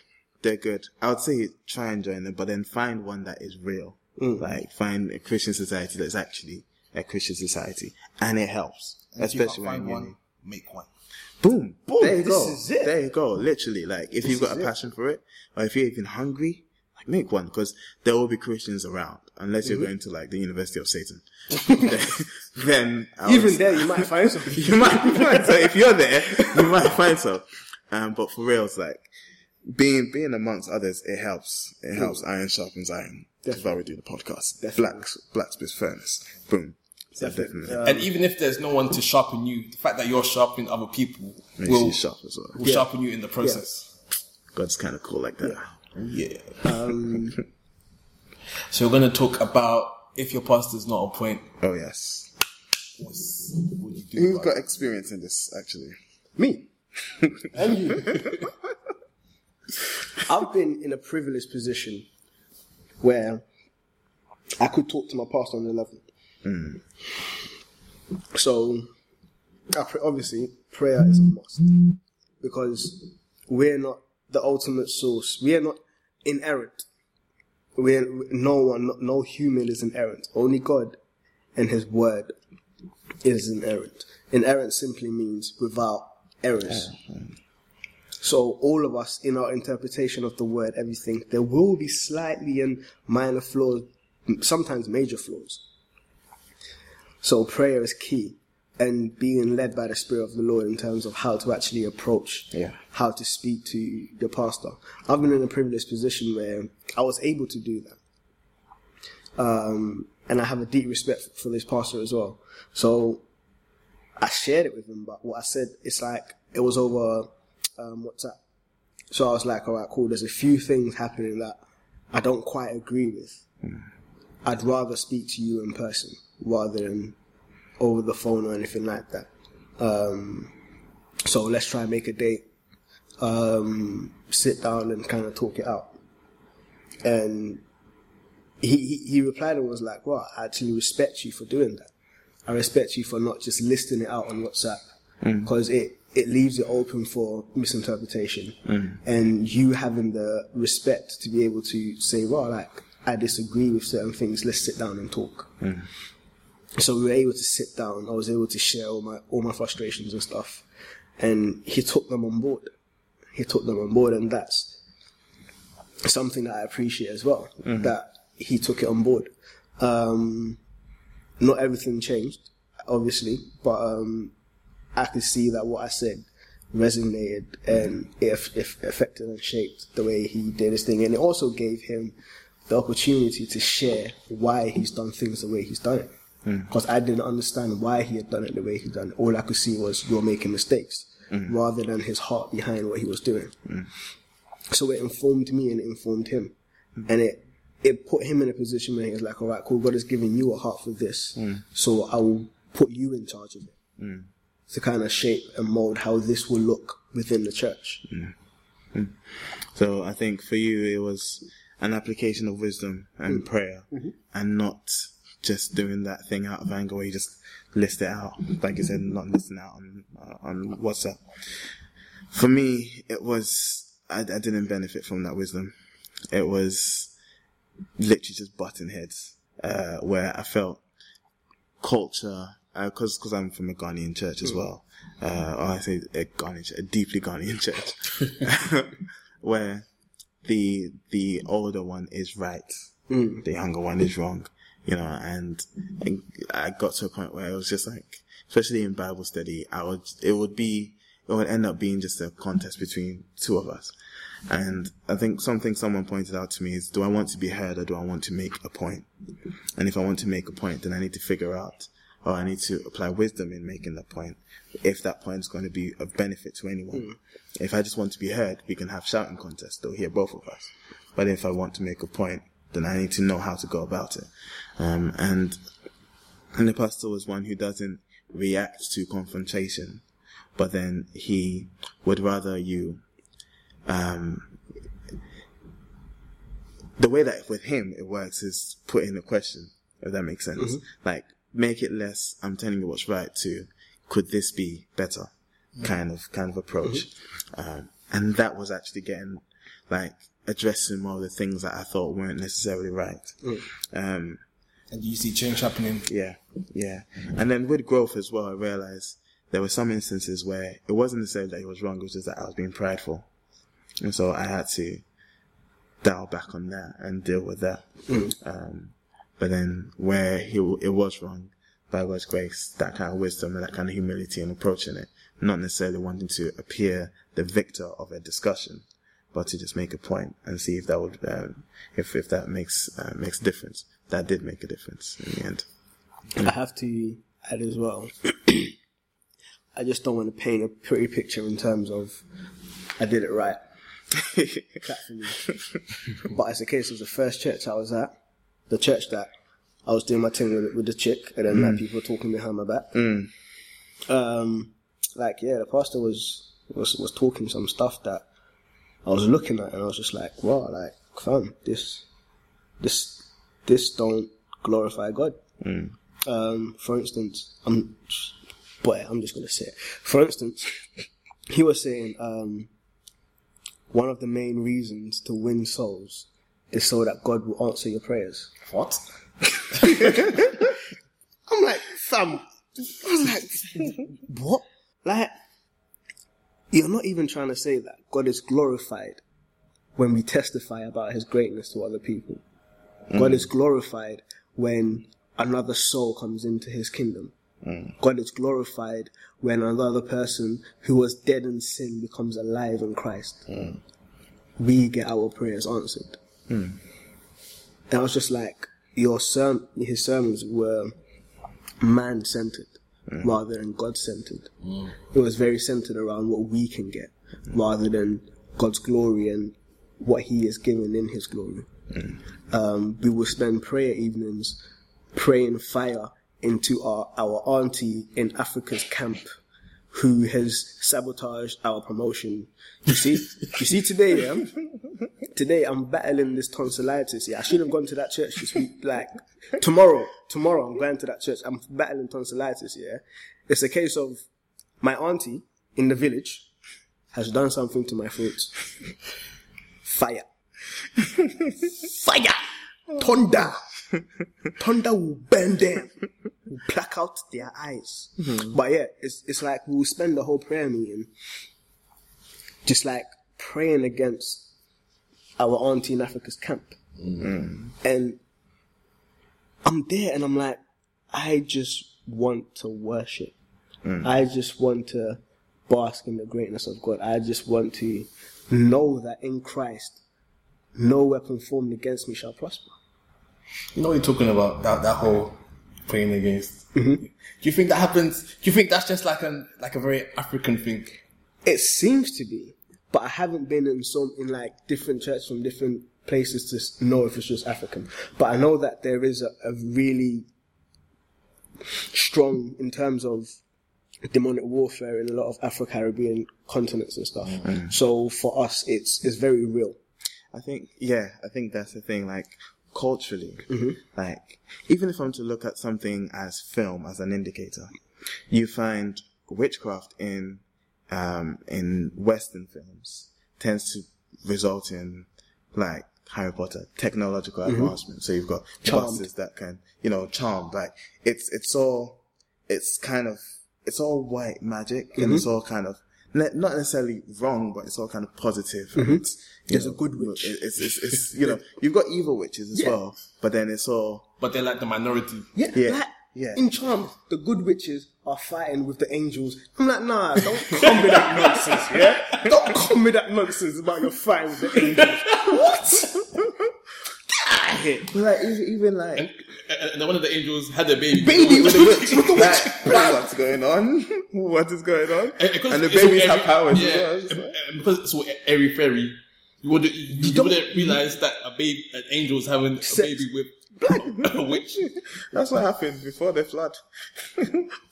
They're good. I would say try and join them, but then find one that is real. Mm. Like find a Christian society that's actually a Christian society, and it helps, If especially when in one, make one. Boom, boom. There you This go. is it. There you go. Literally, like if you've got a passion for it, or if you're even hungry, like make one because there will be Christians around, unless Mm-hmm. you're going to like the University of Satan. then, *laughs* *laughs* then I would Even there, you might find something. *laughs* you might find so if you're there, you might find so. Um, but for real, it's like being being amongst others. It helps. It helps. Iron sharpens iron. That's why we do the podcast. Definitely. Black Blacksmith Furnace. Boom. So definitely, and even if there's no one to sharpen you, the fact that you're sharpening other people makes will, you sharp as well. will sharpen you in the process. God's kind of cool like that. Yeah. Um, *laughs* So we're going to talk about if your pastor's not on point, Oh yes. what's, what do you do? Who's about got experience in this actually? me. *laughs* and you. *laughs* I've been in a privileged position where I could talk to my pastor on the level. Hmm. So, obviously, prayer is a must because we're not the ultimate source. We are not inerrant. We're no one, no, no human is inerrant. Only God and His Word is inerrant. Inerrant simply means without errors. Uh-huh. So all of us, in our interpretation of the word, everything, there will be slightly and minor flaws, sometimes major flaws. So prayer is key, and being led by the Spirit of the Lord in terms of how to actually approach, Yeah. how to speak to your pastor. I've been in a privileged position where I was able to do that, um, and I have a deep respect for this pastor as well. So I shared it with him, but what I said, it's like it was over um, WhatsApp. So I was like, all right, cool. There's a few things happening that I don't quite agree with. I'd rather speak to you in person rather than over the phone or anything like that. Um, so let's try and make a date, um, sit down and kind of talk it out. And he, he, he replied and was like, well, I actually respect you for doing that. I respect you for not just listing it out on WhatsApp because it, it leaves it open for misinterpretation and you having the respect to be able to say, well, like, I disagree with certain things. Let's sit down and talk. So we were able to sit down. I was able to share all my, all my frustrations and stuff. And he took them on board. He took them on board and that's something that I appreciate as well. That he took it on board. Um, not everything changed, obviously, but um, I could see that what I said resonated and it, it affected and shaped the way he did his thing. And it also gave him the opportunity to share why he's done things the way he's done it. Mm. Because I didn't understand why he had done it the way he done it. All I could see was you're making mistakes mm. rather than his heart behind what he was doing. Mm. So it informed me and it informed him. And it it put him in a position where he was like, all right, cool, God has given you a heart for this. So I will put you in charge of it. To kind of shape and mold how this will look within the church. So I think for you it was an application of wisdom and prayer, mm-hmm. and not just doing that thing out of anger where you just list it out, like you said, not listing out on uh, on WhatsApp. For me, it was I, I didn't benefit from that wisdom. It was literally just button heads, uh, where I felt culture, because because I'm from a Ghanaian church as well. Uh, or I say a Ghanaian, church, a deeply Ghanaian church, *laughs* where the the older one is right, the younger one is wrong, you know. And, mm-hmm. and I got to a point where it was just like, especially in Bible study, I would it would be it would end up being just a contest between two of us. And I think something someone pointed out to me is, do I want to be heard or do I want to make a point? And if I want to make a point, then I need to figure out or I need to apply wisdom in making that point. If that point is going to be of benefit to anyone. Mm. If I just want to be heard, we can have shouting contests. They'll hear both of us. But if I want to make a point, then I need to know how to go about it. Um, and, the pastor was one who doesn't react to confrontation, but then he would rather you, um, the way that with him it works is put in a question, if that makes sense. Like, make it less, I'm telling you what's right to, could this be better? Kind of, kind of approach. Um, and that was actually getting, like, addressing more of the things that I thought weren't necessarily right. Um, And you see change happening. yeah, yeah. And then with growth as well, I realized there were some instances where it wasn't necessarily that he was wrong, it was just that I was being prideful. And so I had to dial back on that and deal with that. Um, but then where he, it was wrong, by God's grace, that kind of wisdom and that kind of humility in approaching it, not necessarily wanting to appear the victor of a discussion, but to just make a point and see if that would, um, if, if that makes, uh, makes a difference. That did make a difference in the end. I have to add as well. *clears throat* I just don't want to paint a pretty picture in terms of I did it right. *laughs* Clap for me. but it's a case of the first church I was at, the church that I was doing my thing with, with the chick, and then like, people were talking behind my back. Um, like yeah, the pastor was was was talking some stuff that I was looking at, and I was just like, wow, like fam, this this this don't glorify God. Um, for instance, I'm boy, I'm just gonna say it. For instance, *laughs* he was saying um, one of the main reasons to win souls is so that God will answer your prayers. What? *laughs* I'm like, fam. I was like, *laughs* what? Like, you're not even trying to say that God is glorified when we testify about his greatness to other people. God mm. is glorified when another soul comes into his kingdom. Mm. God is glorified when another person who was dead in sin becomes alive in Christ. Mm. We get our prayers answered. And I was just like, your serm- his sermons were man centered Mm. rather than God centered. Mm. It was very centered around what we can get mm. rather than God's glory and what He is given in His glory. Um, we will spend prayer evenings praying fire into our, our auntie in Africa's camp who has sabotaged our promotion. You see, you see today, yeah? Today I'm battling this tonsillitis. Yeah, I should have gone to that church this week. Like tomorrow, tomorrow I'm going to that church. I'm battling tonsillitis. Yeah, it's a case of my auntie in the village has done something to my throat. Fire, fire, thunder, thunder will burn them, will black out their eyes. Mm-hmm. But yeah, it's it's like we'll spend the whole prayer meeting just like praying against our auntie in Africa's camp. Mm-hmm. And I'm there and I'm like, I just want to worship. Mm. I just want to bask in the greatness of God. I just want to know that in Christ, no weapon formed against me shall prosper. You know what you're talking about that that whole praying against. Mm-hmm. Do you think that happens? Do you think that's just like a like a very African thing? It seems to be, but I haven't been in some in like different churches from different places to know if it's just African. But I know that there is a, a really strong in terms of demonic warfare in a lot of Afro Caribbean continents and stuff. Mm-hmm. So for us, it's it's very real. I think, yeah, I think that's the thing. Like culturally, mm-hmm. like even if I'm to look at something as film as an indicator, you find witchcraft in um, in Western films tends to result in like Harry Potter technological mm-hmm. advancement. So you've got Charmed. buses that can, you know, charm. Like it's it's all it's kind of it's all white magic and it's mm-hmm. all kind of not necessarily wrong, but it's all kind of positive. and mm-hmm. It's, There's know, a good witch. It's, it's, it's, *laughs* you know, you've got evil witches as Yeah. well, but then it's all But they're like the minority. Yeah, Yeah, like, yeah. In Charmed, the good witches are fighting with the angels. I'm like, nah, don't come with that nonsense, yeah? Don't come with that nonsense about your fighting with the angels. What? Get out of here. But like even, even like and, and one of the angels had a baby. Baby with a witch. With a Like, what's going on? *laughs* What is going on? And, because And the it's so babies have powers Yeah, as well. And- like- because it's so airy fairy, you wouldn't you, don't- wouldn't realize that a baby, an angel's having a baby with *laughs* a witch. *laughs* That's what happened before the flood.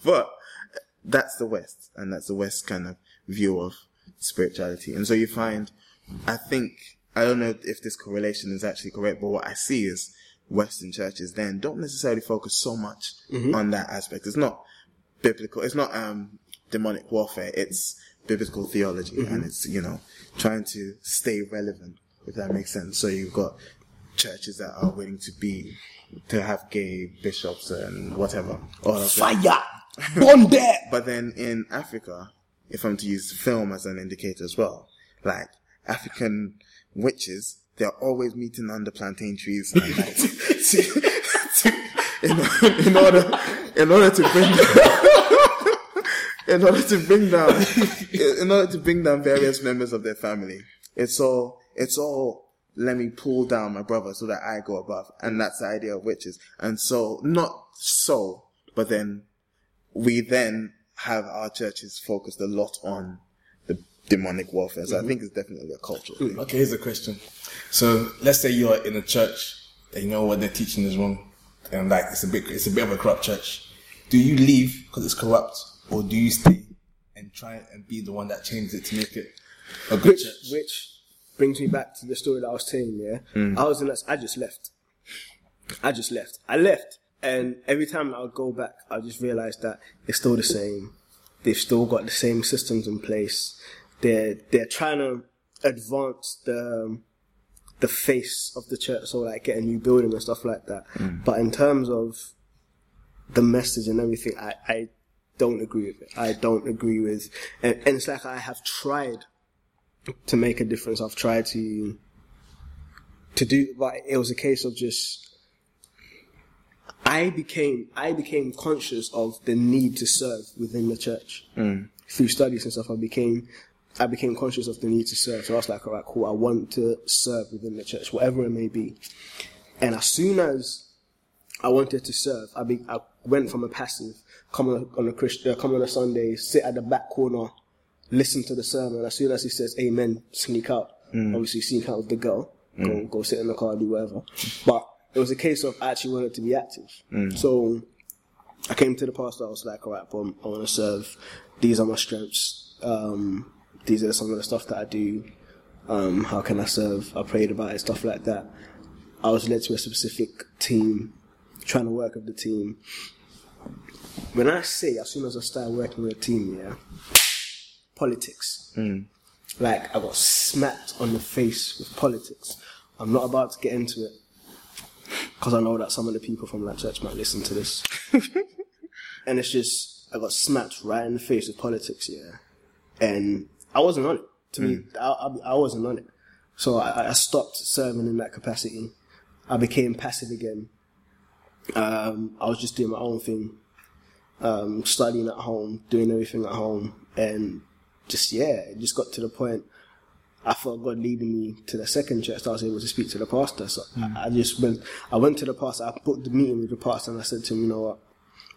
but that's the West, and that's the West kind of view of spirituality. And so you find, I think, I don't know if this correlation is actually correct, but what I see is Western churches then don't necessarily focus so much on that aspect. It's not biblical, it's not um, demonic warfare, it's biblical theology, and it's, you know, trying to stay relevant, if that makes sense. So you've got churches that are willing to be to have gay bishops and whatever. All. Fire! There! *laughs* But then in Africa, if I'm to use film as an indicator as well, like African witches, they're always meeting under plantain trees *laughs* to, to, in, in order in order to bring down, *laughs* in order to bring down in order to bring down various members of their family. It's all it's all let me pull down my brother so that I go above. And that's the idea of witches. And so not so, but then we then have our churches focused a lot on demonic warfare. So I mm-hmm. think it's definitely a cultural thing. Okay, here's a question. So let's say you're in a church that you know what they're teaching is wrong, and like it's a bit it's a bit of a corrupt church. Do you leave because it's corrupt, or do you stay and try and be the one that changes it to make it a good Which, church? which brings me back to the story that I was telling you. Yeah? Mm. I was in that, I just left. I just left. I left. And every time I would go back, I just realized that it's still the same. They've still got the same systems in place. They're, they're trying to advance the, um, the face of the church, so like get a new building and stuff like that. But in terms of the message and everything, I, I don't agree with it. I don't agree with, and, and it's like I have tried to make a difference. I've tried to to do, but it was a case of just. I became I became conscious of the need to serve within the church through studies and stuff. I became I became conscious of the need to serve. So I was like, all right, cool. I want to serve within the church, whatever it may be. And as soon as I wanted to serve, I, be, I went from a passive, come on a, on a Christian, uh, come on a Sunday, sit at the back corner, listen to the sermon. As soon as he says Amen, sneak out. Obviously, sneak out with the girl, go go sit in the car, do whatever. But it was a case of I actually wanted to be active. So I came to the pastor. I was like, all right, boom, I want to serve. These are my strengths. Um, these are some of the stuff that I do. Um, how can I serve? I prayed about it, stuff like that. I was led to a specific team, trying to work with the team. When I say, as soon as I started working with a team, yeah, politics. Like, I got smacked on the face with politics. I'm not about to get into it because I know that some of the people from that church might listen to this. *laughs* and it's just, I got smacked right in the face with politics, yeah. And I wasn't on it. To me, I, I, I wasn't on it. So I, I stopped serving in that capacity. I became passive again. Um, I was just doing my own thing, um, studying at home, doing everything at home, and just yeah, it just got to the point. I felt God leading me to the second church. I was able to speak to the pastor. So I, I just went. I went to the pastor. I booked the meeting with the pastor, and I said to him, "You know what?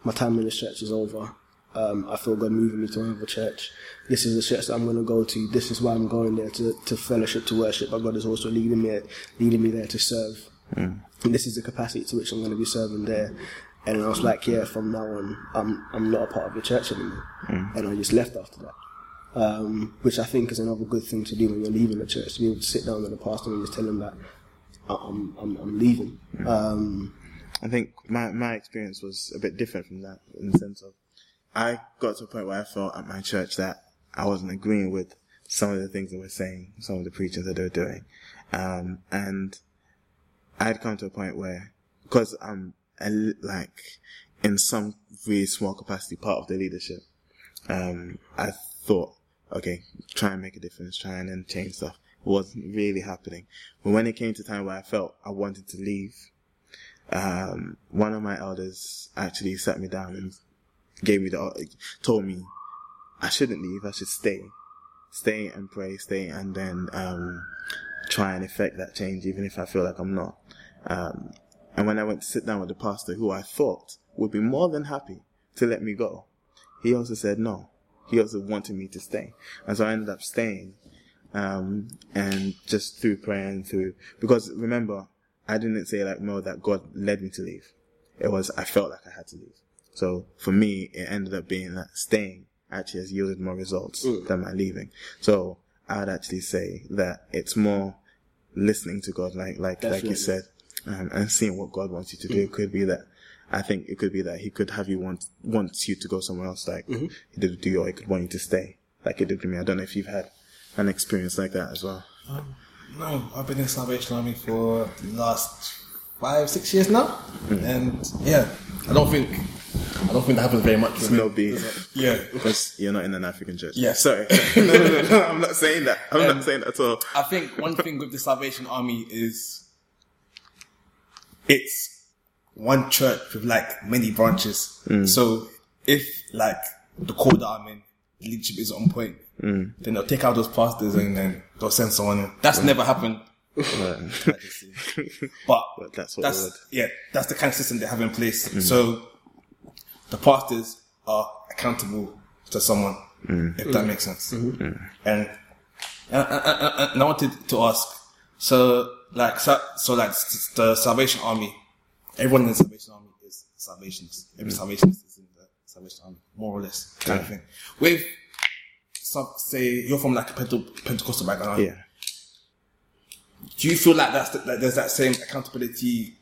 My time in this church is over. Um, I feel God moving me to another church. This is the church that I'm going to go to. This is why I'm going there to, to fellowship, to worship. But God is also leading me, leading me there to serve. And this is the capacity to which I'm going to be serving there. And I was like, yeah, from now on, I'm I'm not a part of the church anymore. And I just left after that. Um, which I think is another good thing to do when you're leaving the church, to be able to sit down with the pastor and just tell him that I'm I'm, I'm leaving. Um, I think my, my experience was a bit different from that in the sense of I got to a point where I felt at my church that I wasn't agreeing with some of the things they were saying, some of the preachings that they were doing. Um, and I'd come to a point where, because I'm a like in some really small capacity part of the leadership, um, I thought, okay, try and make a difference, try and change stuff. It wasn't really happening. But when it came to time where I felt I wanted to leave, um, one of my elders actually sat me down and gave me the, told me I shouldn't leave, I should stay. Stay and pray, stay and then, um, try and effect that change even if I feel like I'm not. Um, And when I went to sit down with the pastor, who I thought would be more than happy to let me go, he also said no. He also wanted me to stay. And so I ended up staying. Um, and just through prayer and through, because remember, I didn't say like Mo that God led me to leave. It was, I felt like I had to leave. So for me, it ended up being that staying actually has yielded more results than my leaving. So I would actually say that it's more listening to God, like, like, like you said, um, and seeing what God wants you to do. Mm. It could be that, I think it could be that he could have you want, wants you to go somewhere else, like mm-hmm. he did with you, or he could want you to stay, like he did with me. I don't know if you've had an experience like that as well. Um, no, I've been in Salvation Army for the last five, six years now, mm. and yeah, I don't think I don't think that happens very much. It's no beef. Yeah, Because you're not in an African church. Yeah. Sorry. *laughs* no, no, no, no. I'm not saying that. I'm not um, saying that at all. I think one thing with the Salvation Army is it's one church with like many branches. Mm. So if like the core that I'm in, the leadership is on point, mm. then they'll take out those pastors and then they'll send someone in. That's mm. never happened. but *laughs* But that's what that's yeah, that's the kind of system they have in place. So the pastors are accountable to someone, mm. if that makes sense. Mm-hmm. Mm. And, and, and, and- and I wanted to ask, so like so, so like the Salvation Army, everyone in the Salvation Army is salvationist. Every mm. salvationist is in the Salvation Army, more or less, kind of thing. With some, say you're from like a Pente- Pentecostal background, Yeah. do you feel like that's the, that there's that same accountability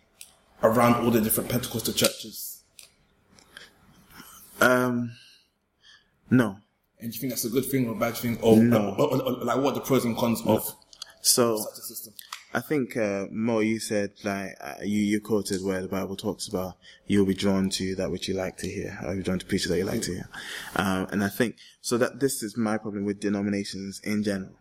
around all the different Pentecostal churches? Um, no. And do you think that's a good thing or a bad thing, or, No. or- or- or- like what are the pros and cons of So such a system? I think uh, Mo, you said like uh, you you quoted where the Bible talks about you'll be drawn to that which you like to hear, or you'll be drawn to preachers that you like to hear. Um, and I think so that this is my problem with denominations in general,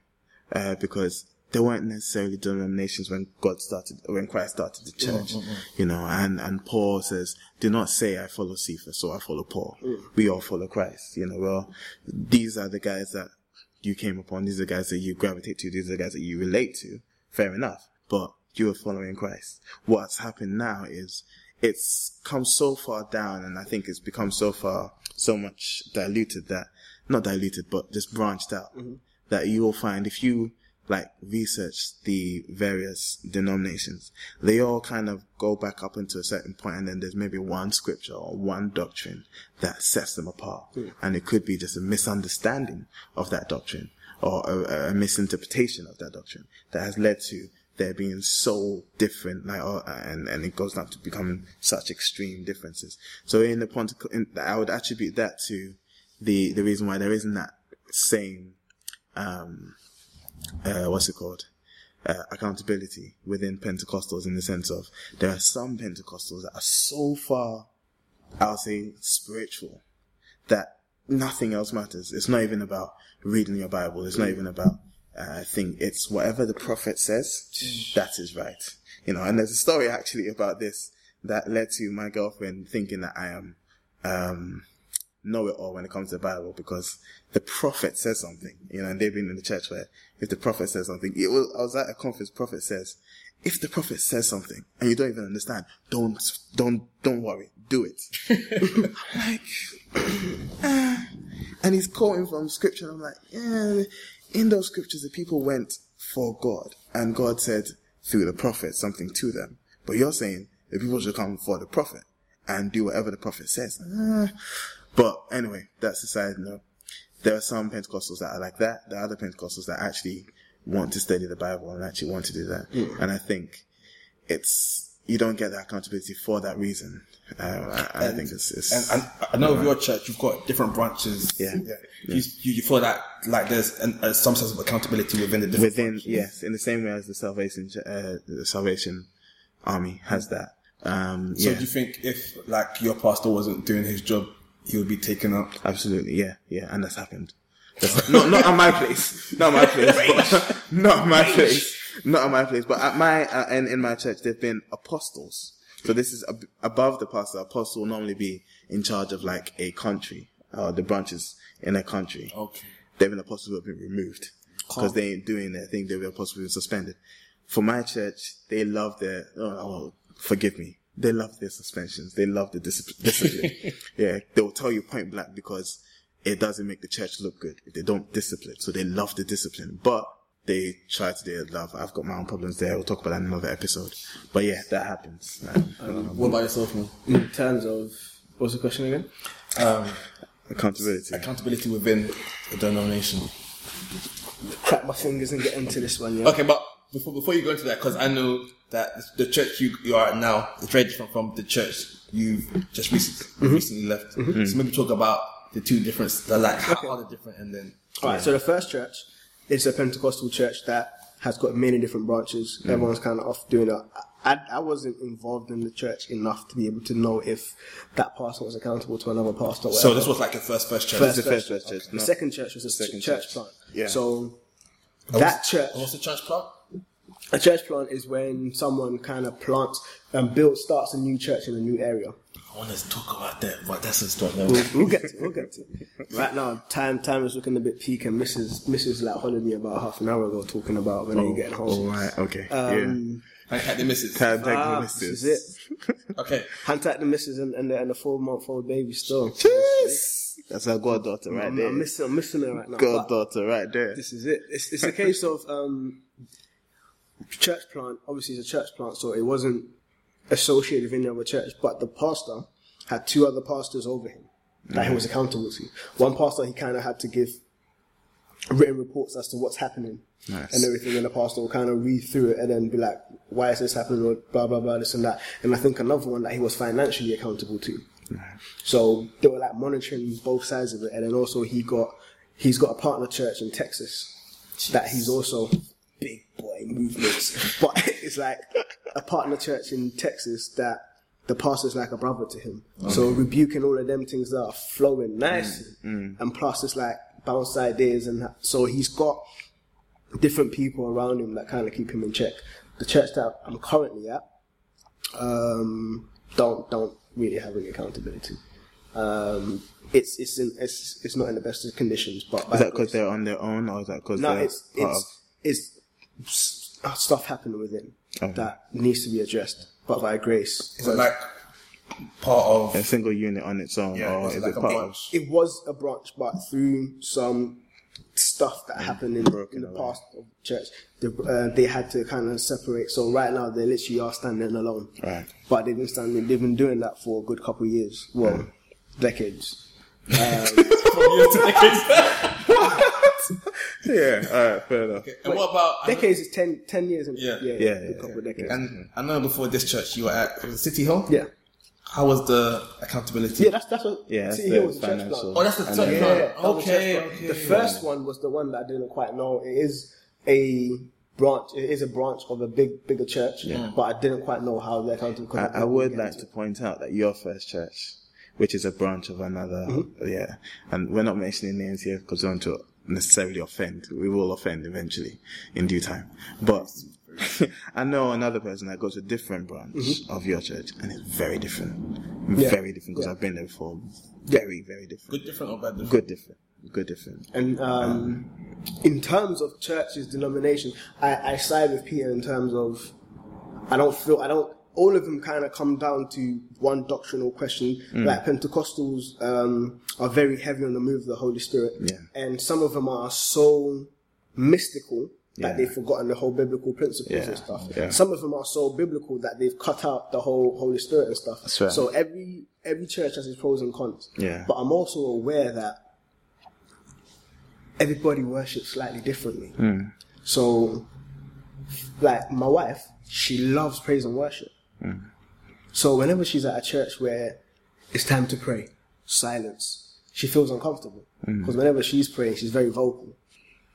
uh, because there weren't necessarily denominations when God started, when Christ started the mm, church, mm, mm. you know. And and Paul says, "Do not say I follow Cephas or I follow Paul. We all follow Christ." You know, well, these are the guys that you came upon. These are the guys that you gravitate to. These are the guys that you relate to. Fair enough. But you are following Christ. What's happened now is it's come so far down and I think it's become so far, so much diluted that, not diluted, but just branched out mm-hmm. that you will find if you like research the various denominations, they all kind of go back up into a certain point and then there's maybe one scripture or one doctrine that sets them apart. And it could be just a misunderstanding of that doctrine or a, a misinterpretation of that doctrine that has led to there being so different, like, uh, and and it goes down to becoming such extreme differences. So in the Pontic, in, I would attribute that to the the reason why there isn't that same, um, uh, what's it called, uh, accountability within Pentecostals in the sense of there are some Pentecostals that are so far, I'll say, spiritual that nothing else matters. It's not even about reading your Bible. It's not even about uh, thing. It's whatever the prophet says, that is right. You know, and there's a story actually about this that led to my girlfriend thinking that I am um, know it all when it comes to the Bible because the prophet says something. You know, and they've been in the church where if the prophet says something, it was, I was at a conference. Prophet says, if the prophet says something and you don't even understand, don't don't don't worry, do it. *laughs* I'm like, *clears throat* and he's quoting from scripture. And I'm like, yeah, in those scriptures, the people went for God, and God said through the prophet something to them. But you're saying the people should come for the prophet and do whatever the prophet says. Uh, but anyway, that's a side note. There are some Pentecostals that are like that. There are other Pentecostals that actually want to study the Bible and actually want to do that. And I think it's, you don't get that accountability for that reason. Uh, I, I think it's, it's And, and I know of your church, you've got different branches. Yeah. You, you, you feel that like there's an, uh, some sense of accountability within the different within branches. yes, in the same way as the Salvation uh, the Salvation Army has that. Um, So yeah, do you think if like your pastor wasn't doing his job, he would be taken up. absolutely, yeah, yeah, and that's happened. That's not not at my place, not at my place, but, *laughs* not at my place, not at my place, but at my uh, and in my church there've been apostles. So this is ab- above the pastor. Apostle will normally be in charge of like a country, or the branches in a country. Okay. There have been apostles who have been removed because they ain't doing their thing. There have been apostles who have been suspended. For my church, they love their, oh, oh, forgive me. They love their suspensions. They love the discipline. *laughs* discipline. yeah, they will tell you point blank because it doesn't make the church look good if they don't discipline. So they love the discipline, but they try to do love. I've got my own problems there. We'll talk about that in another episode. But yeah, that happens. Um, What about yourself, man? In terms of what's the question again? Um, accountability. accountability within the denomination. Crack my fingers and get into this one. Yeah. Okay, but before before you go into that, because I know that the church you, you are at now is very different from the church you've just recently, mm-hmm. recently left. Mm-hmm. So maybe talk about the two different, the like how are they different, and then All right. So the first church is a Pentecostal church that has got many different branches. Mm. Everyone's kind of off doing it. I, I wasn't involved in the church enough to be able to know if that pastor was accountable to another pastor. Or so this was like your first first church. First, the first, first church, The no. second church was a Second church church. plant. Yeah. So oh, that church, What's the church plant? A church plant is when someone kind of plants and builds, starts a new church in a new area. I want to talk about that, but that's a story. We'll, we'll get to it. We'll get to it. Right now, time time is looking a bit peak, and Mrs. Mrs. like hollered me about half an hour ago talking about when are you getting home. All right. Okay. Um, Can't the misses. yeah. Can't take ah, the this misses. is it. Okay. Hand tight the missus and, and the, and the four month old baby still. Yes. That's our goddaughter right I'm, there. I'm missing, I'm missing her right now. goddaughter right there. This is it. It's, it's a case of um, church plant. Obviously, it's a church plant, so it wasn't associated with any other church. But the pastor had two other pastors over him that he was mm-hmm. accountable to. One pastor he kind of had to give written reports as to what's happening Nice. and everything, and the pastor will kind of read through it and then be like, "Why is this happening?" or blah blah blah, this and that. And I think another one that he was financially accountable to. So they were like monitoring both sides of it, and then also he got he's got a partner church in Texas that he's also big boy movements, but *laughs* it's like a partner church in Texas that the pastor's like a brother to him. So rebuking all of them things that are flowing nicely, and plus it's like bounce ideas, and that. so he's got different people around him that kind of keep him in check. The church that I'm currently at um, don't don't really have any accountability. Um, it's it's in, it's it's not in the best of conditions. But Is that because they're on their own, or is that because no, they're it's part it's it's s- stuff happening within Okay. that needs to be addressed, but by grace. Is it like part of? of a single unit on its own, Yeah, or is it is like it a part branch? it was a branch, but through some stuff that mm. happened in, in the away. past of the church, they, uh, they had to kind of separate. So right now they literally are standing alone. Right. But they've been standing. They've been doing that for a good couple of years. Well, mm. decades. From years to decades. *laughs* of? *laughs* Yeah, all right, fair enough. and what about? I know- Decades is 10, 10 years. And, Yeah. yeah, Yeah, a yeah, good couple of decades. And I know before this church you were at was it City Hall. yeah, How was the accountability? yeah. That's that's what. Yeah, that's City the Hill was a church financial- Oh, that's the And church then- Yeah, plant. that Okay, church okay. The first one was the one that I didn't quite know. It is a branch. It is a branch of a big, bigger church. yeah. But I didn't quite know how they're counting. I, I would like to point out that your first church, which is a branch of another, Mm-hmm. yeah, and we're not mentioning names here because we want to necessarily offend. We will offend eventually in due time. But *laughs* I know another person that goes to a different branch of your church, and it's very different, Mm-hmm. Yeah. very different because Yeah. I've been there before. Very, very different. Good different or bad different? Good different. Good different. And um, in terms of churches, denomination, I, I side with Peter in terms of I don't feel I don't. All of them kind of come down to one doctrinal question. Like Pentecostals um, are very heavy on the move of the Holy Spirit, Yeah. and some of them are so mystical that Yeah. they've forgotten the whole biblical principles Yeah, and stuff. Some of them are so biblical that they've cut out the whole Holy Spirit and stuff. Right. So every every church has its pros and cons. Yeah. But I'm also aware that everybody worships slightly differently. Hmm. So, like my wife, she loves praise and worship. So whenever she's at a church where it's time to pray, silence, she feels uncomfortable because whenever she's praying, she's very vocal.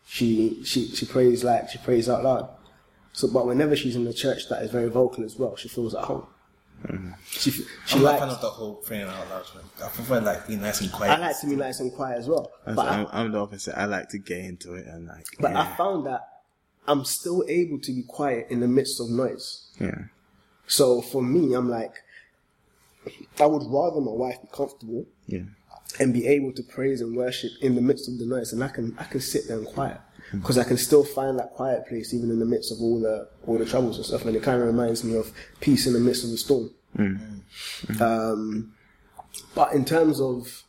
She she she prays like she prays out loud. So, but whenever she's in a church that is very vocal as well, she feels at home. Hmm. She she I'm not likes. fan of the whole praying out loud. Man. I prefer like being nice and quiet. I like to be nice and quiet as well. And But so I, I'm, I'm the opposite. I like to get into it and like, But yeah, I found that I'm still able to be quiet in the midst of noise. yeah, So for me, I'm like, I would rather my wife be comfortable yeah. and be able to praise and worship in the midst of the noise, and I can I can sit there and quiet hmm. because I can still find that quiet place even in the midst of all the all the troubles and stuff. And it kind of reminds me of peace in the midst of the storm. Hmm. Mm. Hmm. Um, but in terms of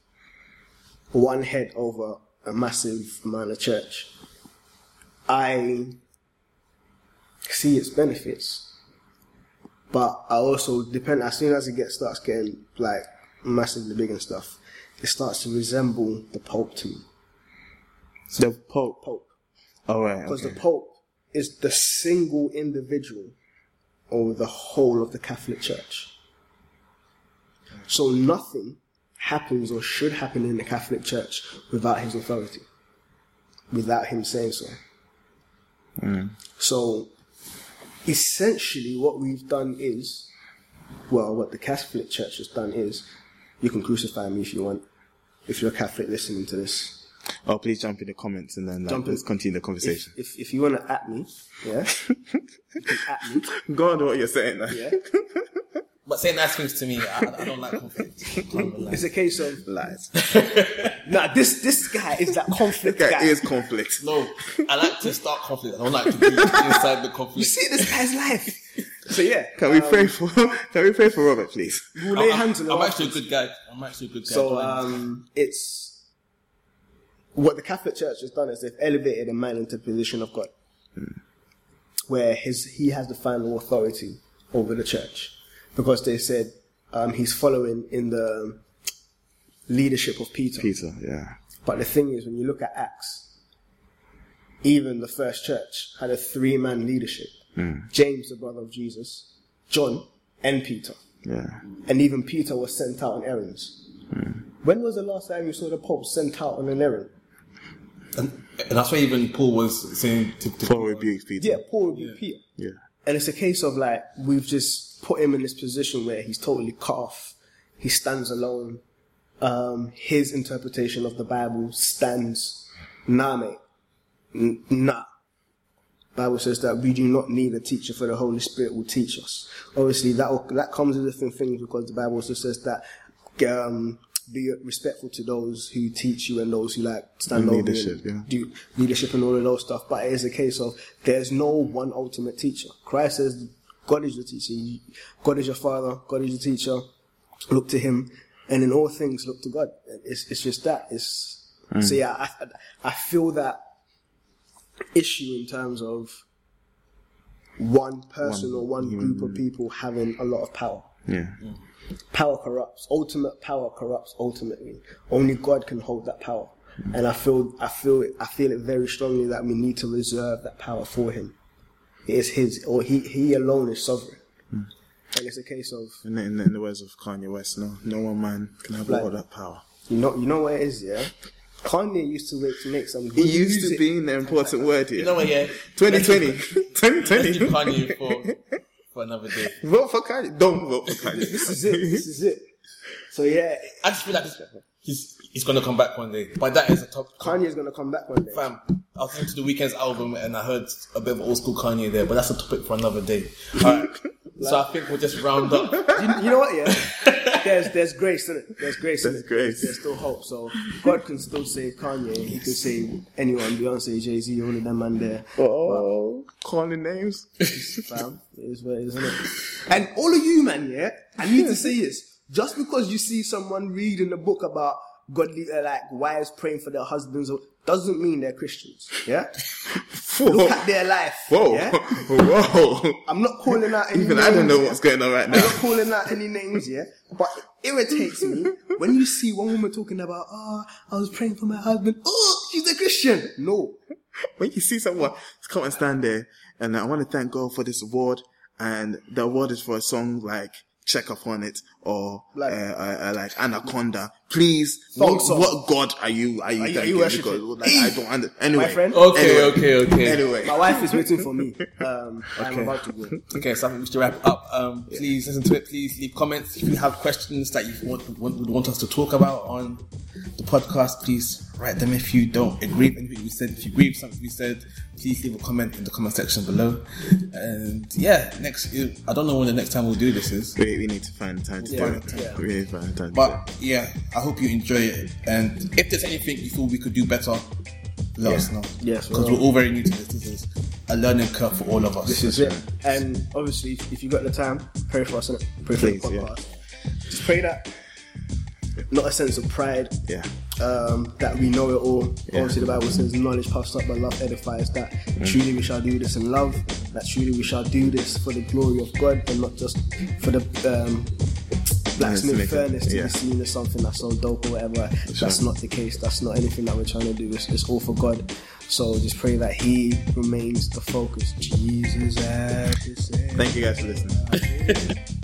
one head over a massive amount of church, I see its benefits. But I also depend as soon as it gets starts getting like massively big and stuff, it starts to resemble the Pope to me. The Pope. Pope. All right. Because Okay. the Pope is the single individual over the whole of the Catholic Church. So nothing happens or should happen in the Catholic Church without his authority, without him saying so. Mm. So essentially, what we've done is, well, what the Catholic Church has done is, you can crucify me if you want, if you're a Catholic listening to this. Oh, please jump in the comments and then like, Jump let's continue the conversation. if, if you want to at me, yeah, *laughs* at me, Go on what you're saying yeah. *laughs* But say nice things to me. I, I don't like conflict. *laughs* It's a case of Lies. *laughs* nah. This this guy is that conflict That guy. is conflict. No, I like to start conflict. I don't like to be inside the conflict. You see this guy's life. So yeah, Can we pray for *laughs* Can we pray for Robert, please? we'll lay I'm, hands on I'm actually a good guy. I'm actually a good guy. So um, it's what the Catholic Church has done is they've elevated a man into the position of God, where his he has the final authority over the church, because they said um, he's following in the leadership of Peter. Peter, yeah. But the thing is, when you look at Acts, even the first church had a three man leadership James, the brother of Jesus, John, and Peter. Yeah. And even Peter was sent out on errands. When was the last time you saw the Pope sent out on an errand? and, and that's why even Paul was saying to, to Paul rebukes Peter. Yeah, Paul would be Peter. Yeah. And it's a case of like, we've just put him in this position where he's totally cut off. He stands alone. Um, his interpretation of the Bible stands. Nah, mate. Nah. Bible says that we do not need a teacher for the Holy Spirit will teach us. Obviously, that that comes with different things because the Bible also says that um, be respectful to those who teach you and those who like stand And over leadership, you yeah. do leadership and all of those stuff. But it is a case of there's no one ultimate teacher. Christ says God is your teacher. God is your father. God is your teacher. Look to Him, and in all things look to God. It's it's just that. It's hmm. so yeah. I I- I feel that issue in terms of one person or one group of people having a lot of power. Yeah. Mm. Power corrupts. Ultimate power corrupts. Ultimately, only God can hold that power. And I feel, I feel, it, I feel it very strongly that we need to reserve that power for Him. It is His, or He, He alone is sovereign. And it's a case of, In the, in, the, in the words of Kanye West, no, no one man can have Like- all that power. you know, you know what it is, yeah. Kanye used to make, to make some. He good used to music. be in the important word here. You know what? Yeah, 2020. 2020. Kanye for for another day. *laughs* Vote for Kanye. Don't vote for Kanye. *laughs* This is it. This is it. So yeah, I just feel like this, he's he's gonna come back one day. But that is a top. Kanye's gonna come back one day. Fam, I was listening to the Weeknd's album and I heard a bit of old school Kanye there, but that's a topic for another day. *laughs* Alright. so I think we'll just round up. *laughs* You, you know what? Yeah, there's there's grace in it. There's grace in There's it. grace. There's still hope. So God can still save Kanye. He can save anyone. Beyonce, Jay Z, all of them man there. Oh, calling names. *laughs* Fam, it is what it is, isn't it? And all of you, man, yeah. I need to say this. Just because you see someone reading a book about godly, uh, like wives praying for their husbands, doesn't mean they're Christians. Yeah. *laughs* Look at their life. Whoa. Yeah. Whoa. I'm not calling out any Even names. I don't know yeah? what's going on right now. I'm not calling out any names, yeah. But it irritates me when you see one woman talking about, oh, I was praying for my husband. Oh, she's a Christian. No. when you see someone come and stand there and I want to thank God for this award and the award is for a song like check up on it or Like- uh, uh, uh, like anaconda please what, what god are you are you, Are you- are you worshiping? Because, like, i don't under anyway My friend? Okay, Anyway. okay, okay. anyway My wife is waiting for me. *laughs* Um, I'm about to go. Okay, so I think we should wrap up. Um, please listen to it. Please leave comments if you have questions that you want, want would want us to talk about on the podcast. Please write them. If you don't agree with anything we said, if you agree with something we said, please leave a comment in the comment section below. And yeah, next I don't know when the next time we'll do this is, we, we need to find time to Yeah, do it yeah. we need to find time to but yeah, I hope you enjoy it. And if there's anything you feel we could do better, let us know. Yes, because well- we're all very new to this. This is a learning curve for all of us. This is it. And obviously, if, if you got the time, pray for us, innit? Pray for Please, the yeah. podcast. Just pray that not a sense of pride, Yeah. Um, that we know it all. Yeah. Obviously, the Bible says, "Knowledge puffs up, but love edifies." That Mm. truly we shall do this in love. That truly we shall do this for the glory of God, and not just for the um, blacksmith it- furnace to yeah. be seen as something that's so dope or whatever. That's not the case. That's not anything that we're trying to do. It's, it's all for God. So just pray that He remains the focus. Jesus at the center. Thank you guys for listening. *laughs*